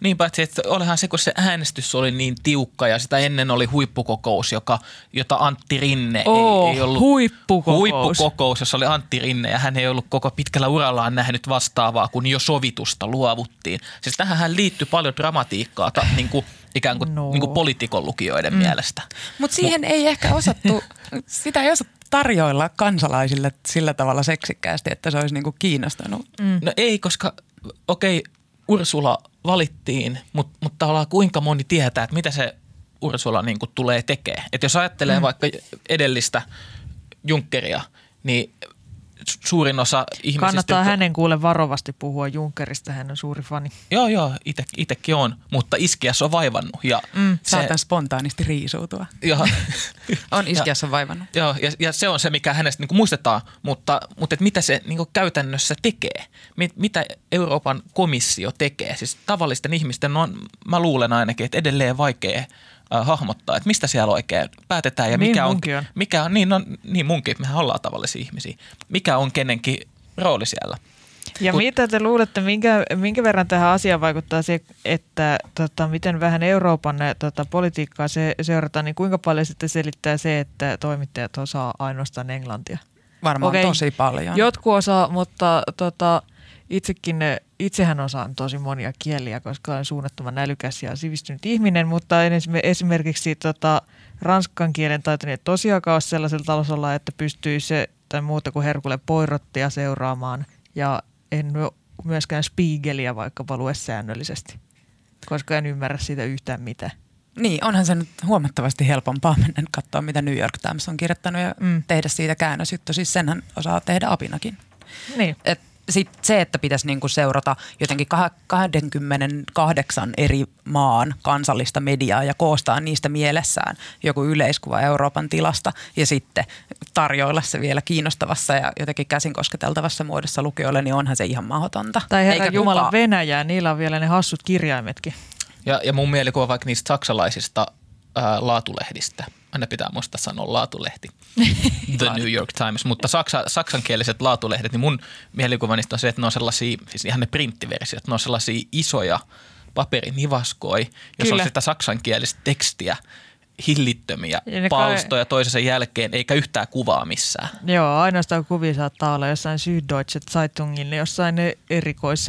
Niin paitsi, että olihan se, kun se äänestys oli niin tiukka ja sitä ennen oli huippukokous, joka, jota Antti Rinne Oo, ei, ei ollut. huippukokous. Huippukokous, jossa oli Antti Rinne ja hän ei ollut koko pitkällä urallaan nähnyt vastaavaa, kun jo sovitusta luovuttiin. Siis tähän liittyy paljon dramatiikkaa ta, niin kuin, ikään kuin, No. niin kuin poliitikon lukijoiden mm. mielestä. Mutta siihen ei ehkä osattu, sitä ei osattu tarjoilla kansalaisille sillä tavalla seksikkäästi, että se olisi niinku kiinnostanut. Mm. No ei, koska okei, Ursula valittiin, mutta, mutta tavallaan kuinka moni tietää, että mitä se Ursula niin kuin tulee tekemään. Että jos ajattelee mm. vaikka edellistä Junckeria, niin suurin osa ihmisistä... Kannattaa jotka- hänen kuule varovasti puhua Junckerista, hän on suuri fani. Joo, joo, ite, itekin on, mutta iskiäs on vaivannut. Ja Mm, se, Saatan spontaanisti riisuutua. joo, On iskiässä vaivannut. Joo, ja, ja se on se, mikä hänestä niin muistetaan, mutta, mutta et mitä se niin käytännössä tekee? Mit, mitä Euroopan komissio tekee? Siis tavallisten ihmisten on, mä luulen ainakin, että edelleen vaikea äh, hahmottaa, että mistä siellä oikein päätetään ja Niin mikä on, on. mikä on, niin, no, niin munkin, mehän ollaan tavallisia ihmisiä. Mikä on kenenkin rooli siellä? Ja Mut- mitä te luulette, minkä, minkä verran tähän asiaan vaikuttaa se, että tota, miten vähän Euroopan tota, politiikkaa se, seurataan, niin kuinka paljon sitten selittää se, että toimittajat osaa ainoastaan englantia? Varmaan Okei. tosi paljon. Jotkut osaa, mutta tota, itsekin, itsehän osaan tosi monia kieliä, koska olen suunnattoman älykäs ja sivistynyt ihminen, mutta en esim- esimerkiksi tota, ranskan kielen taitoni ei tosiaankaan ole sellaisella tasolla, että pystyy se tai muuta kuin Herkule Poirottia seuraamaan ja en myö- myöskään Spiegeliä vaikkapa lue säännöllisesti, koska en ymmärrä siitä yhtään mitään. Niin, onhan se nyt huomattavasti helpompaa mennä katsoa, mitä New York Times on kirjoittanut ja Mm. tehdä siitä käännösjuttu. Siis senhän osaa tehdä apinakin. Niin. Et sit se, että pitäisi niinku seurata jotenkin kah- 28 eri maan kansallista mediaa ja koostaa niistä mielessään joku yleiskuva Euroopan tilasta ja sitten tarjoilla se vielä kiinnostavassa ja jotenkin käsin kosketeltavassa muodossa lukijoille, niin onhan se ihan mahdotonta. Tai herra Eikä Jumala kukaan- Venäjää, niillä on vielä ne hassut kirjaimetkin. Ja, ja mun mielikuva vaikka niistä saksalaisista ää, laatulehdistä. Aina pitää muistaa sanoa laatulehti. The New York Times. Mutta saksa, saksankieliset laatulehdet, niin mun mielikuva niistä on se, että ne on sellaisia, siis ihan ne printtiversiot, ne on sellaisia isoja paperinivaskoja, jos Kyllä. on sitä saksankielistä tekstiä, hillittömiä Ja ne kai- palstoja toisensa jälkeen, eikä yhtään kuvaa missään. Joo, ainoastaan kuvia saattaa olla jossain Süddeutsche Zeitungin, jossain ne erikois,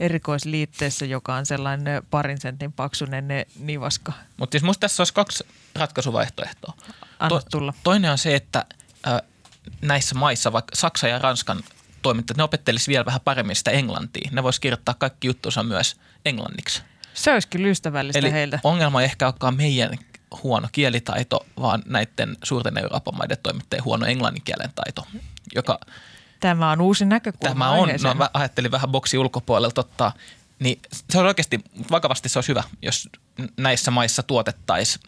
erikoisliitteessä, joka on sellainen parin sentin paksunen ne nivaska. Mutta siis musta tässä olisi kaksi ratkaisuvaihtoehtoa. Anna tulla. Toinen on se, että äh, näissä maissa, vaikka Saksa ja Ranskan toimittajat, ne opettelisi vielä vähän paremmin sitä englantia. Ne vois kirjoittaa kaikki juttunsa myös englanniksi. Se olisi kyllä ystävällistä Eli heiltä. ongelma ei ehkä olekaan meidän huono kielitaito, vaan näiden suurten Euroopan maiden toimittajien huono englannin kielen taito, joka Tämä on uusi näkökulma tämä on, aiheeseen. no mä ajattelin vähän boksi ulkopuolelta ottaa, niin se on oikeasti, vakavasti se olisi hyvä, jos näissä maissa tuotettaisiin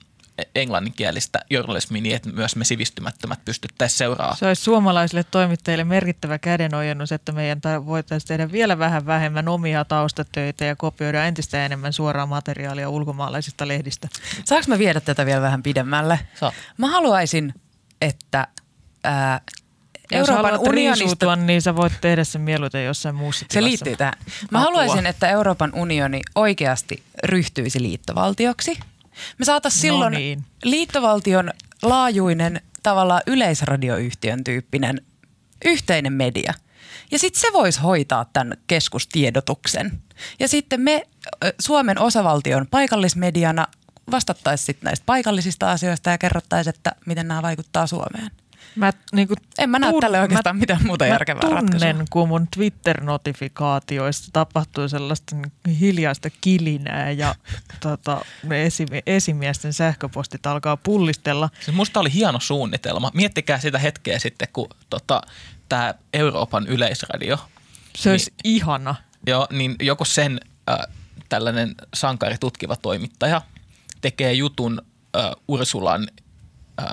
englanninkielistä journalismia niin, että myös me sivistymättömät pystyttäisiin seuraamaan. Se olisi suomalaisille toimittajille merkittävä kädenojennus, että meidän ta- voitaisiin tehdä vielä vähän vähemmän omia taustatöitä ja kopioida entistä enemmän suoraa materiaalia ulkomaalaisista lehdistä. Saanko mä viedä tätä vielä vähän pidemmälle? Saa. Mä haluaisin, että ää, Jos Euroopan haluat unionista... niin sä voit tehdä sen mieluiten jossain muussa Se tilassa. liittyy tähän. Mä Apua. haluaisin, että Euroopan unioni oikeasti ryhtyisi liittovaltioksi. Me saataisiin silloin No niin. liittovaltion laajuinen tavallaan yleisradioyhtiön tyyppinen yhteinen media. Ja sitten se voisi hoitaa tämän keskustiedotuksen. Ja sitten me Suomen osavaltion paikallismediana vastattaisiin sitten näistä paikallisista asioista ja kerrottaisiin, että miten nämä vaikuttaa Suomeen. Mä, niin kuin, En mä näe tälle oikeastaan mitään muuta järkevää mä tunnen, ratkaisua. kun mun Twitter-notifikaatioista tapahtuu sellaista niin hiljaista kilinää ja tota, esimi- esimiesten sähköpostit alkaa pullistella. Siis musta oli hieno suunnitelma. Miettikää sitä hetkeä sitten, kun tota, tämä Euroopan yleisradio, Se olisi Niin. ihana. jo, niin joku sen äh, tällainen sankari tutkiva toimittaja tekee jutun äh, Ursulan äh,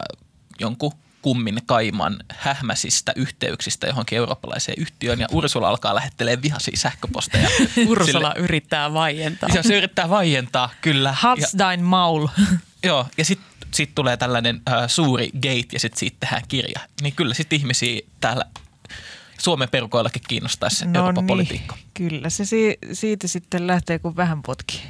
jonkun kummin kaiman hähmäsistä yhteyksistä johonkin eurooppalaiseen yhtiöön ja Ursula alkaa lähettelee vihaisia sähköposteja. Ursula yrittää vaientaa. Sille, se yrittää vaientaa, kyllä. Ja, Hatsdain Maul. joo, ja sitten sit tulee tällainen äh, suuri gate ja sitten siitä tehdään kirja. Niin kyllä sitten ihmisiä täällä Suomen perukoillakin kiinnostaisi no Euroopan politiikka. kyllä se si- siitä sitten lähtee kun vähän potkii.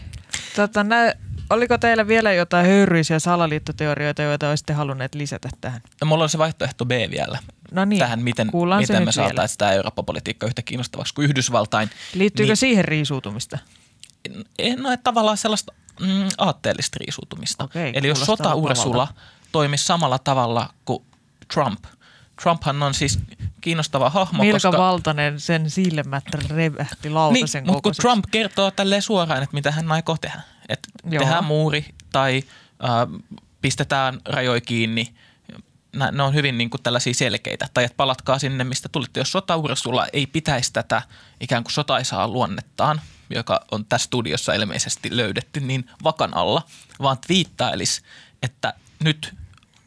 Tota, nä- oliko teillä vielä jotain höyryisiä salaliittoteorioita, joita olisitte halunneet lisätä tähän? Ja mulla on se vaihtoehto B vielä. No niin, tähän, miten, kuullaan se miten me saataisiin tämä Euroopan politiikka yhtä kiinnostavaksi kuin Yhdysvaltain. Liittyykö niin, siihen riisuutumista? En ole tavallaan sellaista mm, aatteellista riisuutumista. Okei, Eli jos sota Ursula toimisi samalla tavalla kuin Trump. Trumphan on siis kiinnostava hahmo, Milka koska... Valtanen sen silmät revähti lautasen niin, mutta kun. Trump kertoo tälleen suoraan, että mitä hän aikoo tehdä. Joo. tehdään muuri tai äh, pistetään rajoja kiinni. Nä- Ne on hyvin niin kuin tällaisia selkeitä. Tai että palatkaa sinne, mistä tulitte. Jos sotaursulla ei pitäisi tätä ikään kuin sotaisaa luonnettaan, joka on tässä studiossa ilmeisesti löydetty, niin vakan alla, vaan twiittailisi, että nyt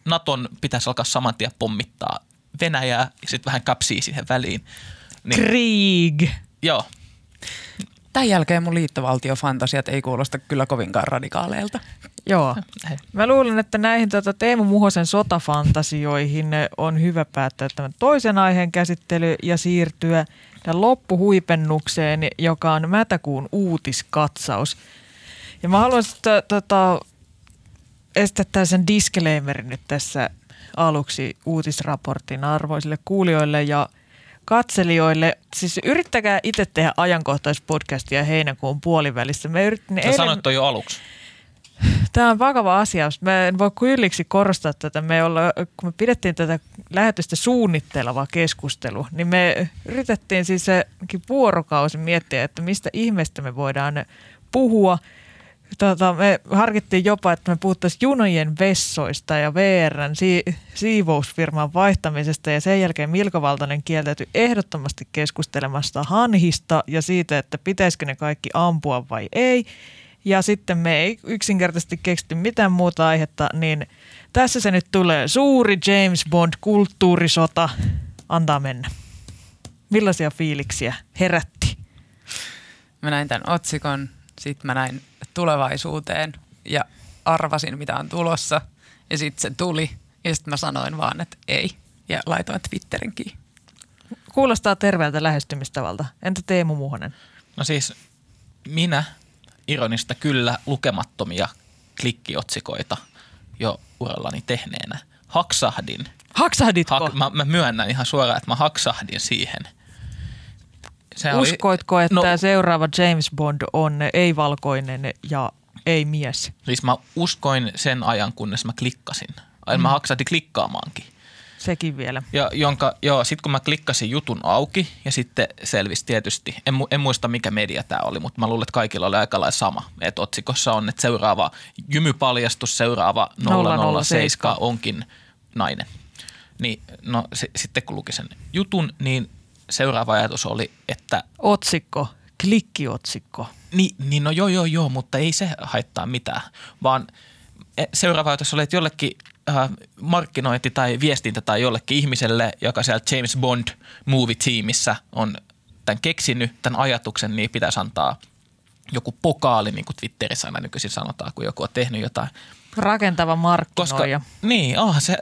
Naton pitäisi alkaa saman tien pommittaa Venäjää ja sitten vähän kapsii siihen väliin. Niin, Krieg. joo, Tämän jälkeen mun liittovaltiofantasiat ei kuulosta kyllä kovinkaan radikaaleilta. Joo. Mä luulen, että näihin tota, Teemu Muhosen sotafantasioihin on hyvä päättää tämän toisen aiheen käsittely ja siirtyä tämän loppuhuipennukseen, joka on Mätäkuun uutiskatsaus. Ja mä haluaisin to, tota, estää tällaisen disclaimerin nyt tässä aluksi uutisraportin arvoisille kuulijoille ja katselijoille. Siis yrittäkää itse tehdä ajankohtaispodcastia heinäkuun puolivälissä. Me yritin Sä sanoit toi jo aluksi. Tämä on vakava asia. Mä en voi kylliksi korostaa tätä. Me olla, kun me pidettiin tätä lähetystä suunnitteleva keskustelu, niin me yritettiin siis se vuorokausi miettiä, että mistä ihmeestä me voidaan puhua. Tota, me harkittiin jopa, että me puhuttaisiin junojen vessoista ja VRn si- siivousfirman vaihtamisesta ja sen jälkeen Milka Valtanen kieltäytyi ehdottomasti keskustelemasta hanhista ja siitä, että pitäisikö ne kaikki ampua vai ei. Ja sitten me ei yksinkertaisesti keksitty mitään muuta aihetta, niin tässä se nyt tulee. Suuri James Bond kulttuurisota. Antaa mennä. Millaisia fiiliksiä herätti? Mä näin tämän otsikon, sitten mä näin tulevaisuuteen ja arvasin mitä on tulossa. Ja sitten se tuli ja sitten mä sanoin vaan, että ei. Ja laitoin Twitterin kiinni. Kuulostaa terveeltä lähestymistavalta. Entä Teemu Muhonen? No siis minä ironista kyllä lukemattomia klikkiotsikoita jo urallani tehneenä haksahdin. Haksahditko? Hak, mä, mä myönnän ihan suoraan, että mä haksahdin siihen. Se oli- Uskoitko, että No- seuraava James Bond on ei-valkoinen ja ei-mies? Siis mä uskoin sen ajan, kunnes mä klikkasin. Ai, Mä haksahdin klikkaamaankin. sekin vielä. Ja jonka, joo, sit kun mä klikkasin jutun auki ja sitten selvisi tietysti, en, mu- en muista mikä media tämä oli, mutta mä luulen, että kaikilla oli aika lailla sama. Että otsikossa on, että seuraava jymypaljastus, seuraava 007 007 onkin nainen. Niin, no se, sitten kun luki sen jutun, niin seuraava ajatus oli, että Otsikko, klikkiotsikko. niin, niin no joo joo joo, mutta ei se haittaa mitään, vaan e, seuraava ajatus oli, että jollekin äh, markkinointi tai viestintä tai jollekin ihmiselle, joka siellä James Bond movie-tiimissä on tämän keksinyt, tämän ajatuksen, niin pitäisi antaa joku pokaali, niin kuin Twitterissä aina nykyisin sanotaan, kun joku on tehnyt jotain. Rakentava Koska, markkinoija. niin, oh, se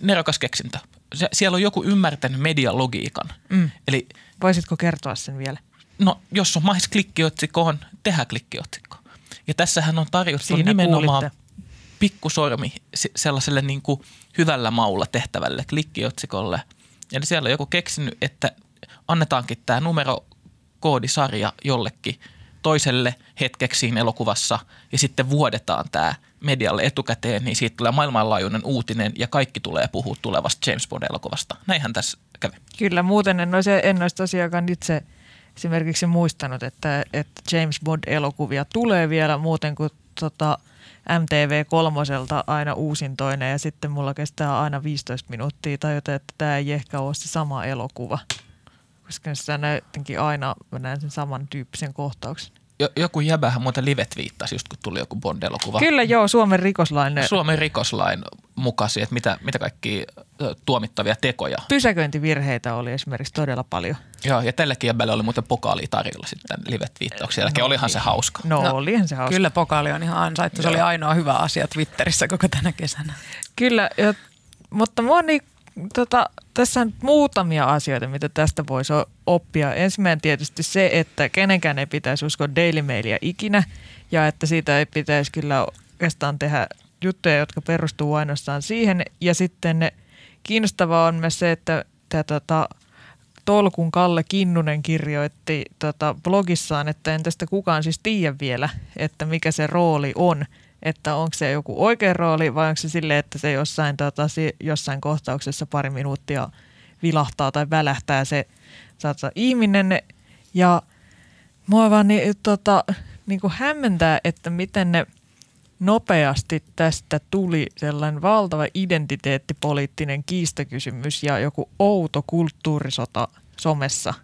nerokas keksintö. Se, siellä on joku ymmärtänyt medialogiikan. Mm. Eli Voisitko kertoa sen vielä? no, jos on mahis klikkiotsikkoon, tehdään klikkiotsikko. Ja tässähän on tarjottu Siinä nimenomaan kuulitte. pikkusormi se- sellaiselle niin kuin hyvällä maulla tehtävälle klikkiotsikolle. Eli siellä on joku keksinyt, että annetaankin tämä numerokoodisarja jollekin toiselle hetkeksi siinä elokuvassa ja sitten vuodetaan tämä medialle etukäteen, niin siitä tulee maailmanlaajuinen uutinen ja kaikki tulee puhua tulevasta James Bond-elokuvasta. Näinhän tässä kävi. Kyllä, muuten en olisi, en olisi tosiaankaan itse esimerkiksi muistanut, että, että James Bond-elokuvia tulee vielä muuten kuin tota, MTV kolmoselta aina uusintoinen ja sitten mulla kestää aina 15 minuuttia tajuta, että tämä ei ehkä ole se sama elokuva. Koska sitä näyttenkin aina mä näen sen saman tyyppisen kohtauksen. Jo, joku jäbähän muuten livet viittasi just kun tuli joku Bond-elokuva. Kyllä joo, Suomen rikoslainen Suomen rikoslain mukaisia, että mitä, mitä kaikki tuomittavia tekoja. pysäköintivirheitä oli esimerkiksi todella paljon. Joo, ja tällekin jäbälle oli muuten pokaali tarjolla sitten livet viittauksia. Jälkeen olihan se hauska. No, No, no olihan se hauska. Kyllä pokaali on ihan ansaittu. Se oli ainoa hyvä asia Twitterissä koko tänä kesänä. Kyllä, ja, mutta mua niin, tota, tässä on muutamia asioita, mitä tästä voisi oppia. Ensimmäinen tietysti se, että kenenkään ei pitäisi uskoa Daily Mailia ikinä ja että siitä ei pitäisi kyllä oikeastaan tehdä juttuja, jotka perustuu ainoastaan siihen. Ja sitten kiinnostavaa on myös se, että tämä tota, Tolkun Kalle Kinnunen kirjoitti tota, blogissaan, että en tästä kukaan siis tiedä vielä, että mikä se rooli on. Että onko se joku oikea rooli vai onko se silleen, että se jossain, tota, jossain kohtauksessa pari minuuttia vilahtaa tai välähtää se tota, ihminen. Ja mua vaan niin, tota, niin kuin hämmentää, että miten ne nopeasti tästä tuli sellainen valtava identiteettipoliittinen kiistakysymys ja joku outo kulttuurisota somessa.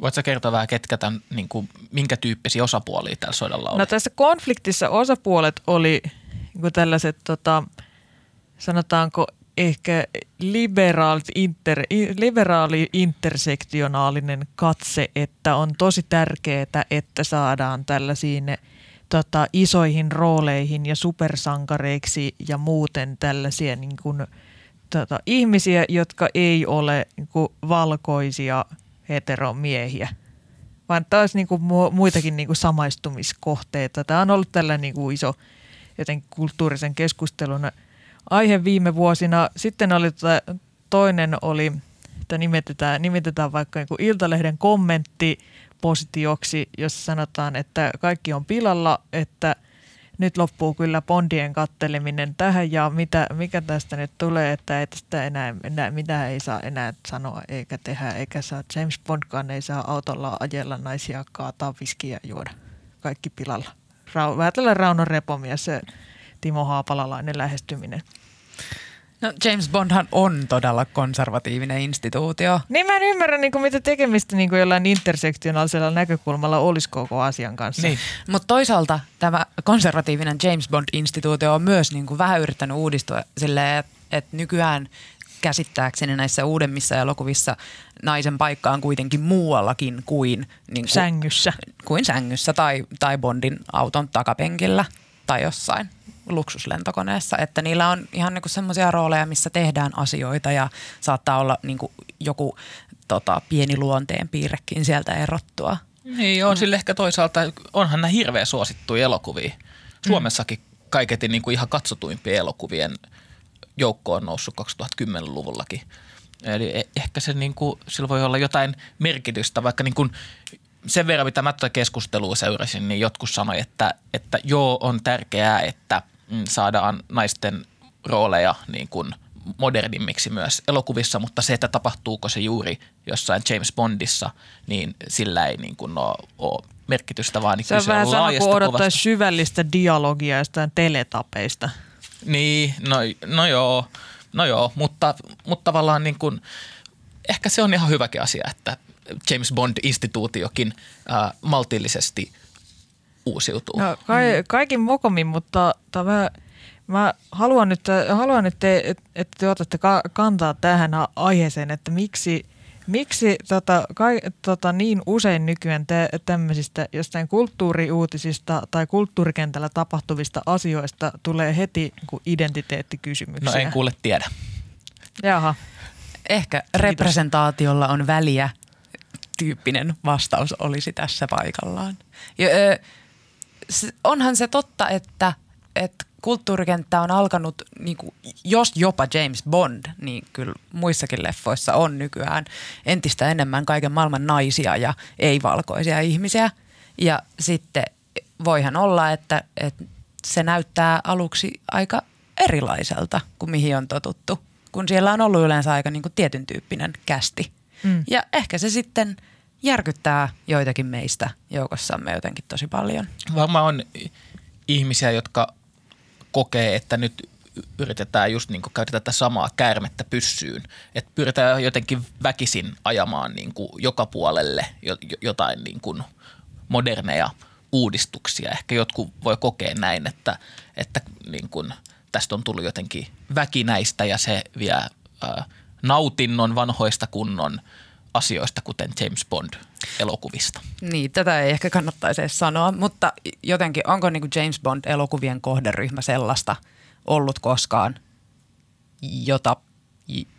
Voitko sä kertoa vähän, ketkä tämän, niin kuin, minkä tyyppisiä osapuolia tällä sodalla oli? No tässä konfliktissa osapuolet oli niin tällaiset, tota, sanotaanko ehkä liberaali, inter, liberaali intersektionaalinen katse, että on tosi tärkeää, että saadaan tällaisiin tota, isoihin rooleihin ja supersankareiksi ja muuten tällaisia niin kuin, tota, ihmisiä, jotka ei ole niin kuin, valkoisia heteromiehiä vaan taas niin kuin muitakin niin kuin samaistumiskohteita. Tämä on ollut tällainen niin kuin iso jotenkin kulttuurisen keskustelun aihe viime vuosina. Sitten oli tota, toinen oli, että nimetetään, nimetetään vaikka niin kuin Iltalehden kommentti positioksi, jossa sanotaan, että kaikki on pilalla, että nyt loppuu kyllä Bondien katteleminen tähän ja mitä, mikä tästä nyt tulee, että ei tästä enää, enää mitä ei saa enää sanoa eikä tehdä, eikä saa James Bondkaan ei saa autolla ajella naisia kaataa viskiä juoda. Kaikki pilalla. Rau, vähän tällainen Rauno Repomies se Timo Haapalalainen lähestyminen. No James Bondhan on todella konservatiivinen instituutio. Niin mä en ymmärrä, niin kuin, mitä tekemistä niin kuin jollain intersektionaalisella näkökulmalla olisi koko asian kanssa. Niin. Mutta toisaalta tämä konservatiivinen James Bond-instituutio on myös niin kuin vähän yrittänyt uudistua silleen, että et nykyään käsittääkseni näissä uudemmissa elokuvissa naisen paikka on kuitenkin muuallakin kuin, niin kuin, Sängyssä. kuin sängyssä tai, tai Bondin auton takapenkillä tai jossain luksuslentokoneessa. Että niillä on ihan niinku semmoisia rooleja, missä tehdään asioita ja saattaa olla niinku joku tota, pieni luonteen piirrekin sieltä erottua. Niin, on sille ehkä toisaalta, onhan nämä hirveän suosittuja elokuvia. Suomessakin kaiketin niin kuin ihan katsotuimpien elokuvien joukko on noussut 2010-luvullakin. Eli e- ehkä se niin kuin, sillä voi olla jotain merkitystä, vaikka niin kuin sen verran, mitä mä tätä keskustelua seurasin, niin jotkut sanoi, että, että joo, on tärkeää, että mm, saadaan naisten rooleja niin kuin modernimmiksi myös elokuvissa, mutta se, että tapahtuuko se juuri jossain James Bondissa, niin sillä ei niin kuin ole, ole merkitystä, vaan niin Se on vähän sama kuin odottaisi kuvasta. syvällistä dialogia jostain teletapeista. Niin, no, no joo, no joo, mutta, mutta tavallaan niin kuin, ehkä se on ihan hyväkin asia, että James Bond-instituutiokin äh, maltillisesti uusiutuu. No, ka- kaikin mokomin, mutta ta, mä, haluan nyt, haluan nyt te, että et te otatte ka- kantaa tähän aiheeseen, että miksi, miksi tota, kai, tota, niin usein nykyään tä, tämmöisistä jostain kulttuuriuutisista tai kulttuurikentällä tapahtuvista asioista tulee heti niin identiteettikysymyksiä. No en kuule tiedä. Jaha. Ehkä representaatiolla on väliä tyyppinen vastaus olisi tässä paikallaan. Ja, ö, onhan se totta, että, että kulttuurikenttä on alkanut, niin kuin, jos jopa James Bond, niin kyllä muissakin leffoissa on nykyään entistä enemmän kaiken maailman naisia ja ei-valkoisia ihmisiä. Ja sitten voihan olla, että, että se näyttää aluksi aika erilaiselta kuin mihin on totuttu, kun siellä on ollut yleensä aika niin kuin tietyn tyyppinen kästi. Mm. Ja ehkä se sitten järkyttää joitakin meistä joukossamme jotenkin tosi paljon. Varmaan on ihmisiä, jotka kokee, että nyt yritetään just niin käytetään tätä samaa käärmettä pyssyyn. Että pyritään jotenkin väkisin ajamaan niin kuin joka puolelle jo- jo- jotain niin kuin moderneja uudistuksia. Ehkä jotkut voi kokea näin, että, että niin kuin tästä on tullut jotenkin väkinäistä ja se vie ää, nautinnon vanhoista kunnon asioista, kuten James Bond-elokuvista. Niin, tätä ei ehkä kannattaisi edes sanoa, mutta jotenkin onko niin kuin James Bond-elokuvien kohderyhmä sellaista ollut koskaan, jota,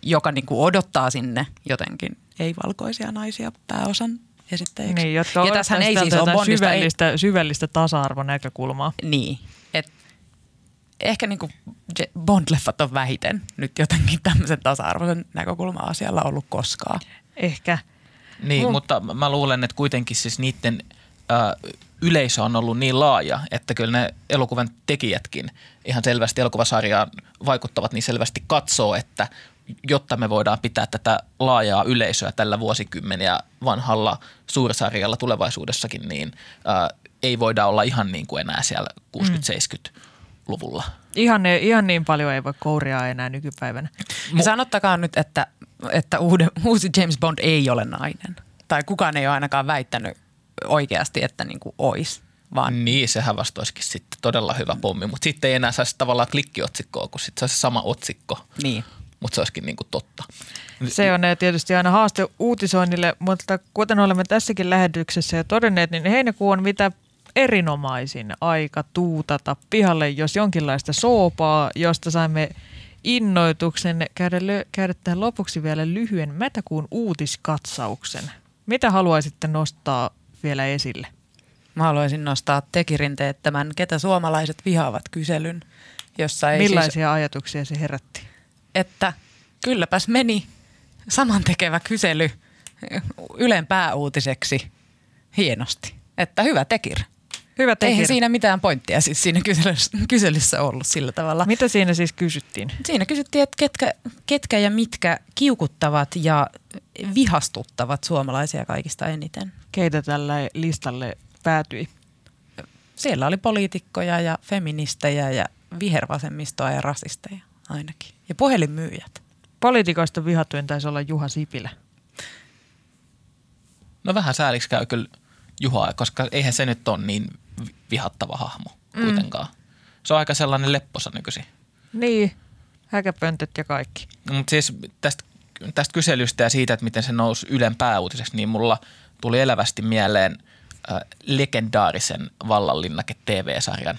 joka niin kuin odottaa sinne jotenkin ei-valkoisia naisia pääosan esittäjiksi? Niin, jotka ja tässähän ei siis ole Bondista, ei, syvällistä, syvällistä tasa-arvonäkökulmaa. Niin, et ehkä niin kuin Bond-leffat on vähiten nyt jotenkin tämmöisen tasa-arvoisen näkökulma-asialla ollut koskaan. Ehkä. Niin, Mun- mutta mä luulen, että kuitenkin siis niiden ö, yleisö on ollut niin laaja, että kyllä ne elokuvan tekijätkin ihan selvästi elokuvasarjaan vaikuttavat niin selvästi katsoo, että jotta me voidaan pitää tätä laajaa yleisöä tällä vuosikymmeniä vanhalla suursarjalla tulevaisuudessakin, niin ö, ei voida olla ihan niin kuin enää siellä 60-70-luvulla. Ihan, ne- ihan niin paljon ei voi kouria enää nykypäivänä. Ja sanottakaa nyt, että, että uude, uusi James Bond ei ole nainen. Tai kukaan ei ole ainakaan väittänyt oikeasti, että niin kuin ois. Vaan Niin, sehän vasta olisikin sitten todella hyvä pommi, mutta sitten ei enää saisi tavallaan klikkiotsikkoa, kun sitten se olisi sama otsikko, niin. mutta se olisikin niin kuin totta. Se on tietysti aina haaste uutisoinnille, mutta kuten olemme tässäkin lähetyksessä jo todenneet, niin heinäkuu on mitä erinomaisin aika tuutata pihalle, jos jonkinlaista soopaa, josta saimme innoituksen käydä, lö- käydä tähän lopuksi vielä lyhyen Mätäkuun uutiskatsauksen. Mitä haluaisitte nostaa vielä esille? Mä haluaisin nostaa Tekirin teettämän Ketä suomalaiset vihaavat kyselyn, jossa ei Millaisia siis, ajatuksia se herätti? että kylläpäs meni samantekevä kysely Ylen pääuutiseksi hienosti. Että hyvä Tekir. Hyvä Eihän tekijä. siinä mitään pointtia siis siinä kyselyssä, kyselyssä ollut sillä tavalla. Mitä siinä siis kysyttiin? Siinä kysyttiin, että ketkä, ketkä ja mitkä kiukuttavat ja vihastuttavat suomalaisia kaikista eniten. Keitä tällä listalle päätyi? Siellä oli poliitikkoja ja feministejä ja vihervasemmistoa ja rasisteja ainakin. Ja puhelinmyyjät. Poliitikoista vihatuin taisi olla Juha Sipilä. No vähän sääliksi käy kyllä Juhaa, koska eihän se nyt ole niin vihattava hahmo kuitenkaan. Se on aika sellainen lepposa nykyisin. Niin, häkäpöntöt ja kaikki. No, mutta siis tästä, tästä kyselystä ja siitä, että miten se nousi Ylen pääuutiseksi, niin mulla tuli elävästi mieleen äh, legendaarisen vallanlinnake TV-sarjan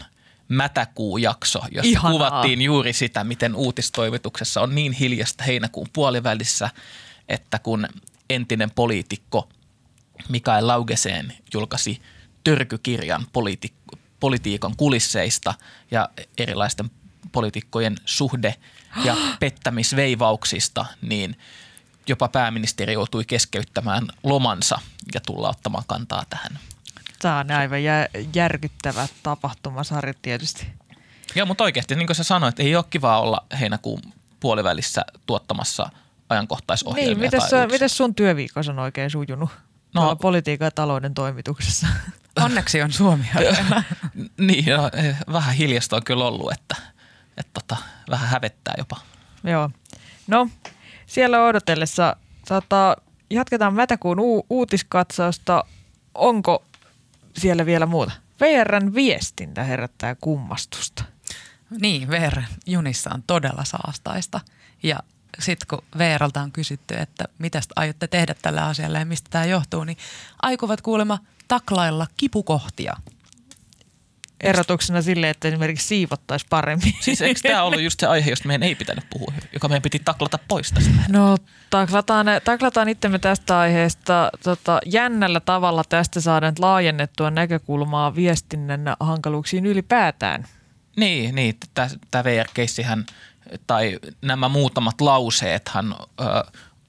Mätäkuu-jakso, jossa Ihanaa. kuvattiin juuri sitä, miten uutistoimituksessa on niin hiljasta heinäkuun puolivälissä, että kun entinen poliitikko Mikael Laugeseen julkaisi törkykirjan politi- politiikan kulisseista ja erilaisten poliitikkojen suhde- ja pettämisveivauksista, niin jopa pääministeri joutui keskeyttämään lomansa ja tulla ottamaan kantaa tähän. Tämä on aivan jä- järkyttävä tapahtumasarja tietysti. Joo, mutta oikeasti niin kuin sä sanoit, ei ole kiva olla heinäkuun puolivälissä tuottamassa ajankohtaisohjelmia Niin, miten, sä, miten sun työviikos on oikein sujunut? No- No, politiikan ja talouden toimituksessa. Onneksi on Suomi. Niin, no, eh, vähän hiljasta on kyllä ollut, että, että tota, vähän hävettää jopa. Joo. No, siellä odotellessa tota, jatketaan Mätäkuun u- uutiskatsausta. Onko siellä vielä muuta? VRn viestintä herättää kummastusta. Niin, VR junissa on todella saastaista. Ja sitten kun VRltä on kysytty, että mitä aiotte tehdä tällä asialla ja mistä tämä johtuu, niin aikovat kuulemma taklailla kipukohtia. Erotuksena sille, että esimerkiksi siivottaisiin paremmin. Siis eikö tämä ollut just se aihe, josta meidän ei pitänyt puhua, joka meidän piti taklata pois tästä? No, taklataan, taklataan itsemme tästä aiheesta. Tota, jännällä tavalla tästä saadaan laajennettua näkökulmaa viestinnän hankaluuksiin ylipäätään. Niin, niin tämä VR-keissihän tai nämä muutamat lauseethan ö,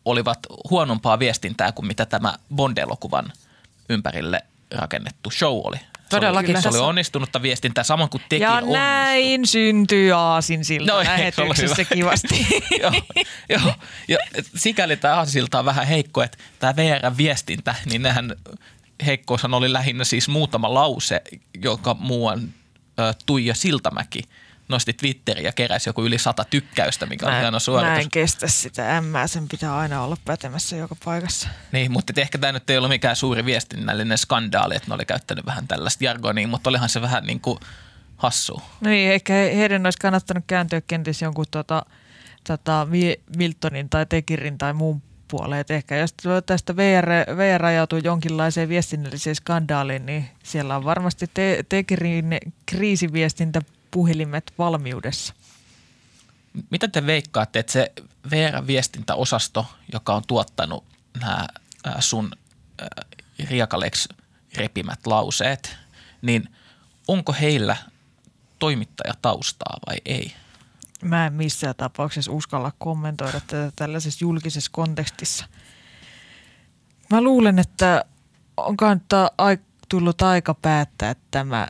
olivat huonompaa viestintää kuin mitä tämä Bond-elokuvan ympärille rakennettu show oli. Todellakin. Se oli, se oli onnistunutta viestintää, samoin kuin tekijä Ja onnistui. näin syntyy aasinsilta No, no, lähetyksessä kivasti. joo, joo, ja sikäli tämä aasilta on vähän heikko, että tämä VR-viestintä, niin nehän heikkoushan oli lähinnä siis muutama lause, joka muuan ö, Tuija Siltamäki nosti Twitteriin ja keräsi joku yli sata tykkäystä, mikä on hieno mä suoritus. en kestä sitä ämmää, sen pitää aina olla pätemässä joka paikassa. Niin, mutta ehkä tämä nyt ei ollut mikään suuri viestinnällinen skandaali, että ne oli käyttänyt vähän tällaista jargonia, mutta olihan se vähän niin kuin hassu. Niin, ehkä he- heidän olisi kannattanut kääntyä kenties jonkun tota, tota, Miltonin tai Tekirin tai muun puoleen. Et ehkä jos tästä VR, VR ajautuu jonkinlaiseen viestinnälliseen skandaaliin, niin siellä on varmasti te- Tekirin kriisiviestintä puhelimet valmiudessa. Mitä te veikkaatte, että se VR-viestintäosasto, joka on tuottanut nämä sun ää, Riakaleks repimät lauseet, niin onko heillä toimittajataustaa vai ei? Mä en missään tapauksessa uskalla kommentoida tätä tällaisessa julkisessa kontekstissa. Mä luulen, että tää ai- tullut aika päättää tämä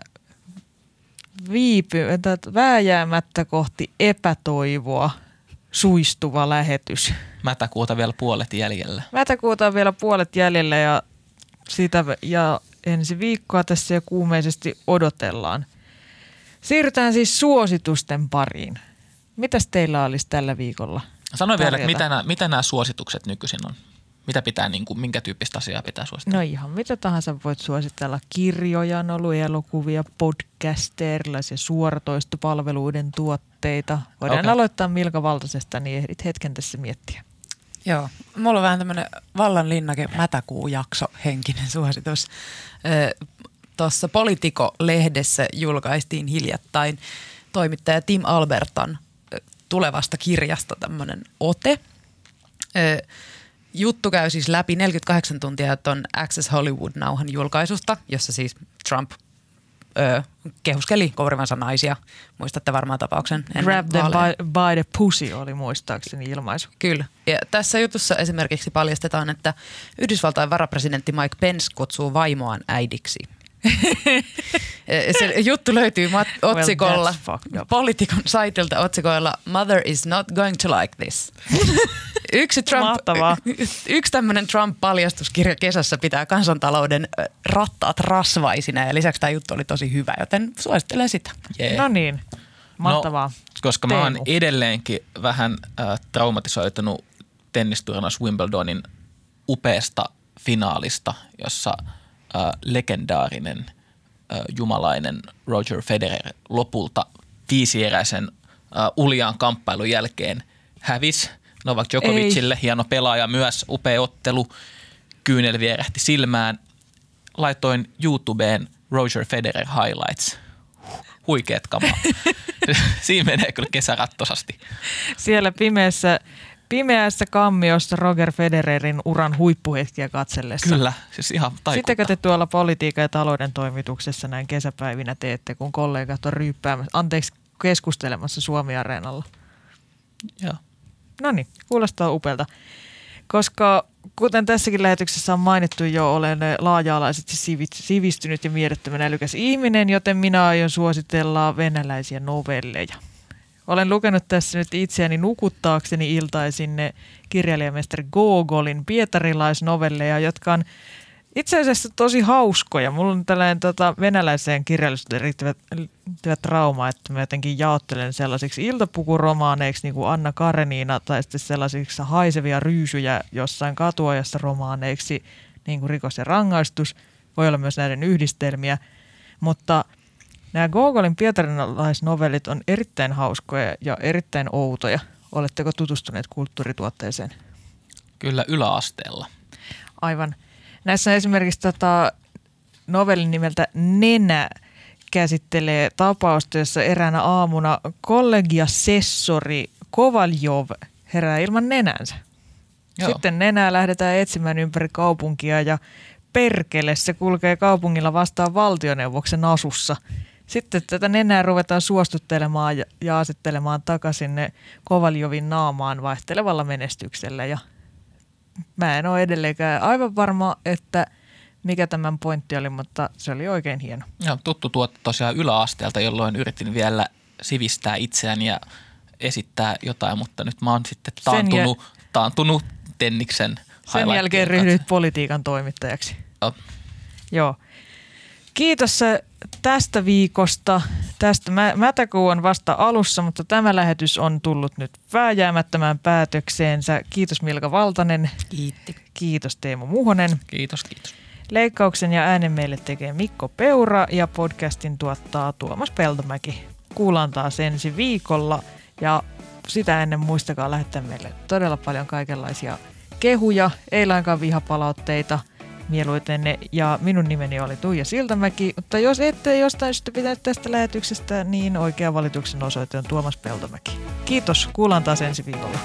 viipy, että vääjäämättä kohti epätoivoa suistuva lähetys. Mätäkuuta vielä puolet jäljellä. Mätäkuuta on vielä puolet jäljellä ja, sitä, ja ensi viikkoa tässä jo kuumeisesti odotellaan. Siirrytään siis suositusten pariin. Mitäs teillä olisi tällä viikolla? Sano vielä, mitä nämä, mitä nämä suositukset nykyisin on? Mitä pitää, niin kuin, minkä tyyppistä asiaa pitää suositella? No ihan mitä tahansa voit suositella. Kirjoja, on ollut elokuvia, podcasteja, erilaisia suoratoistopalveluiden tuotteita. Voidaan Okei. aloittaa Milka Valtasesta, niin ehdit hetken tässä miettiä. Joo, mulla on vähän tämmöinen vallan linnake mätäkuujakso henkinen suositus. Tuossa Politico-lehdessä julkaistiin hiljattain toimittaja Tim Albertan tulevasta kirjasta tämmöinen ote. Ö, Juttu käy siis läpi 48 tuntia tuon Access Hollywood-nauhan julkaisusta, jossa siis Trump ö, kehuskeli kourivansa naisia. Muistatte varmaan tapauksen. Grab them by, by the pussy oli muistaakseni ilmaisu. Kyllä. Ja tässä jutussa esimerkiksi paljastetaan, että Yhdysvaltain varapresidentti Mike Pence kutsuu vaimoaan äidiksi. Se juttu löytyy mat- Well, otsikolla, up. Politikon saitilta otsikoilla Mother is not going to like this. Yksi, Trump, Mahtavaa. yksi tämmöinen Trump-paljastuskirja kesässä pitää kansantalouden rattaat rasvaisina ja lisäksi tämä juttu oli tosi hyvä, joten suosittelen sitä. Yeah. No niin, mahtavaa. No, koska mä oon Teemu. edelleenkin vähän äh, traumatisoitunut tennisturnaus Wimbledonin upeasta finaalista, jossa äh, legendaarinen äh, jumalainen Roger Federer lopulta viisieräisen äh, uljaan kamppailun jälkeen hävisi Novak Djokovicille. Hieno pelaaja myös, upea ottelu. Kyynel vierähti silmään. Laitoin YouTubeen Roger Federer highlights. Huikeet kamaa. Siinä menee kyllä kesä rattosasti. Siellä pimeässä, pimeässä kammiossa Roger Federerin uran huippuhetkiä katsellessa. Kyllä, siis ihan taikuutta. Sittenkö te tuolla politiikan ja talouden toimituksessa näin kesäpäivinä teette, kun kollegat on ryyppäämässä, anteeksi, keskustelemassa Suomi-areenalla? Joo. No niin, kuulostaa upealta. Koska kuten tässäkin lähetyksessä on mainittu jo, olen laaja-alaisesti sivi- sivistynyt ja mielettömän älykäs ihminen, joten minä aion suositella venäläisiä novelleja. Olen lukenut tässä nyt itseäni nukuttaakseni iltaisin kirjailijamestari Gogolin pietarilaisnovelleja, jotka on itse asiassa tosi hauskoja. Mulla on tällainen tota, venäläiseen kirjallisuuteen liittyvä, liittyvä trauma, että mä jotenkin jaottelen sellaisiksi iltapukuromaaneiksi niin kuin Anna Kareniina tai sitten sellaisiksi haisevia ryysyjä jossain katuajassa romaaneiksi, niin kuin rikos ja rangaistus. Voi olla myös näiden yhdistelmiä, mutta nämä Gogolin pietarinalaisnovellit on erittäin hauskoja ja erittäin outoja. Oletteko tutustuneet kulttuurituotteeseen? Kyllä yläasteella. Aivan. Näissä on esimerkiksi tota novellin nimeltä Nenä käsittelee tapausta, jossa eräänä aamuna kollegiasessori Kovaljov herää ilman nenänsä. Joo. Sitten nenää lähdetään etsimään ympäri kaupunkia ja perkele se kulkee kaupungilla vastaan valtioneuvoksen asussa. Sitten tätä nenää ruvetaan suostuttelemaan ja, ja asettelemaan takaisin Kovaljovin naamaan vaihtelevalla menestyksellä ja mä en ole edelleenkään aivan varma, että mikä tämän pointti oli, mutta se oli oikein hieno. Joo, tuttu tuote tosiaan yläasteelta, jolloin yritin vielä sivistää itseäni ja esittää jotain, mutta nyt mä oon sitten taantunut, taantunut Tenniksen Sen jälkeen ryhdyit politiikan toimittajaksi. Joo. Joo. Kiitos äh, tästä viikosta. Tästä mä, mätäkuu on vasta alussa, mutta tämä lähetys on tullut nyt vääjäämättömään päätökseensä. Kiitos Milka Valtanen. Kiitti. Kiitos Teemu Muhonen. Kiitos, kiitos. Leikkauksen ja äänen meille tekee Mikko Peura ja podcastin tuottaa Tuomas Peltomäki. Kuullaan taas ensi viikolla ja sitä ennen muistakaa lähettää meille todella paljon kaikenlaisia kehuja, ei lainkaan vihapalautteita mieluiten. Ja minun nimeni oli Tuija Siltamäki, mutta jos ette jostain syystä pitänyt tästä lähetyksestä, niin oikea valituksen osoite on Tuomas Peltomäki. Kiitos, kuullaan taas ensi viikolla.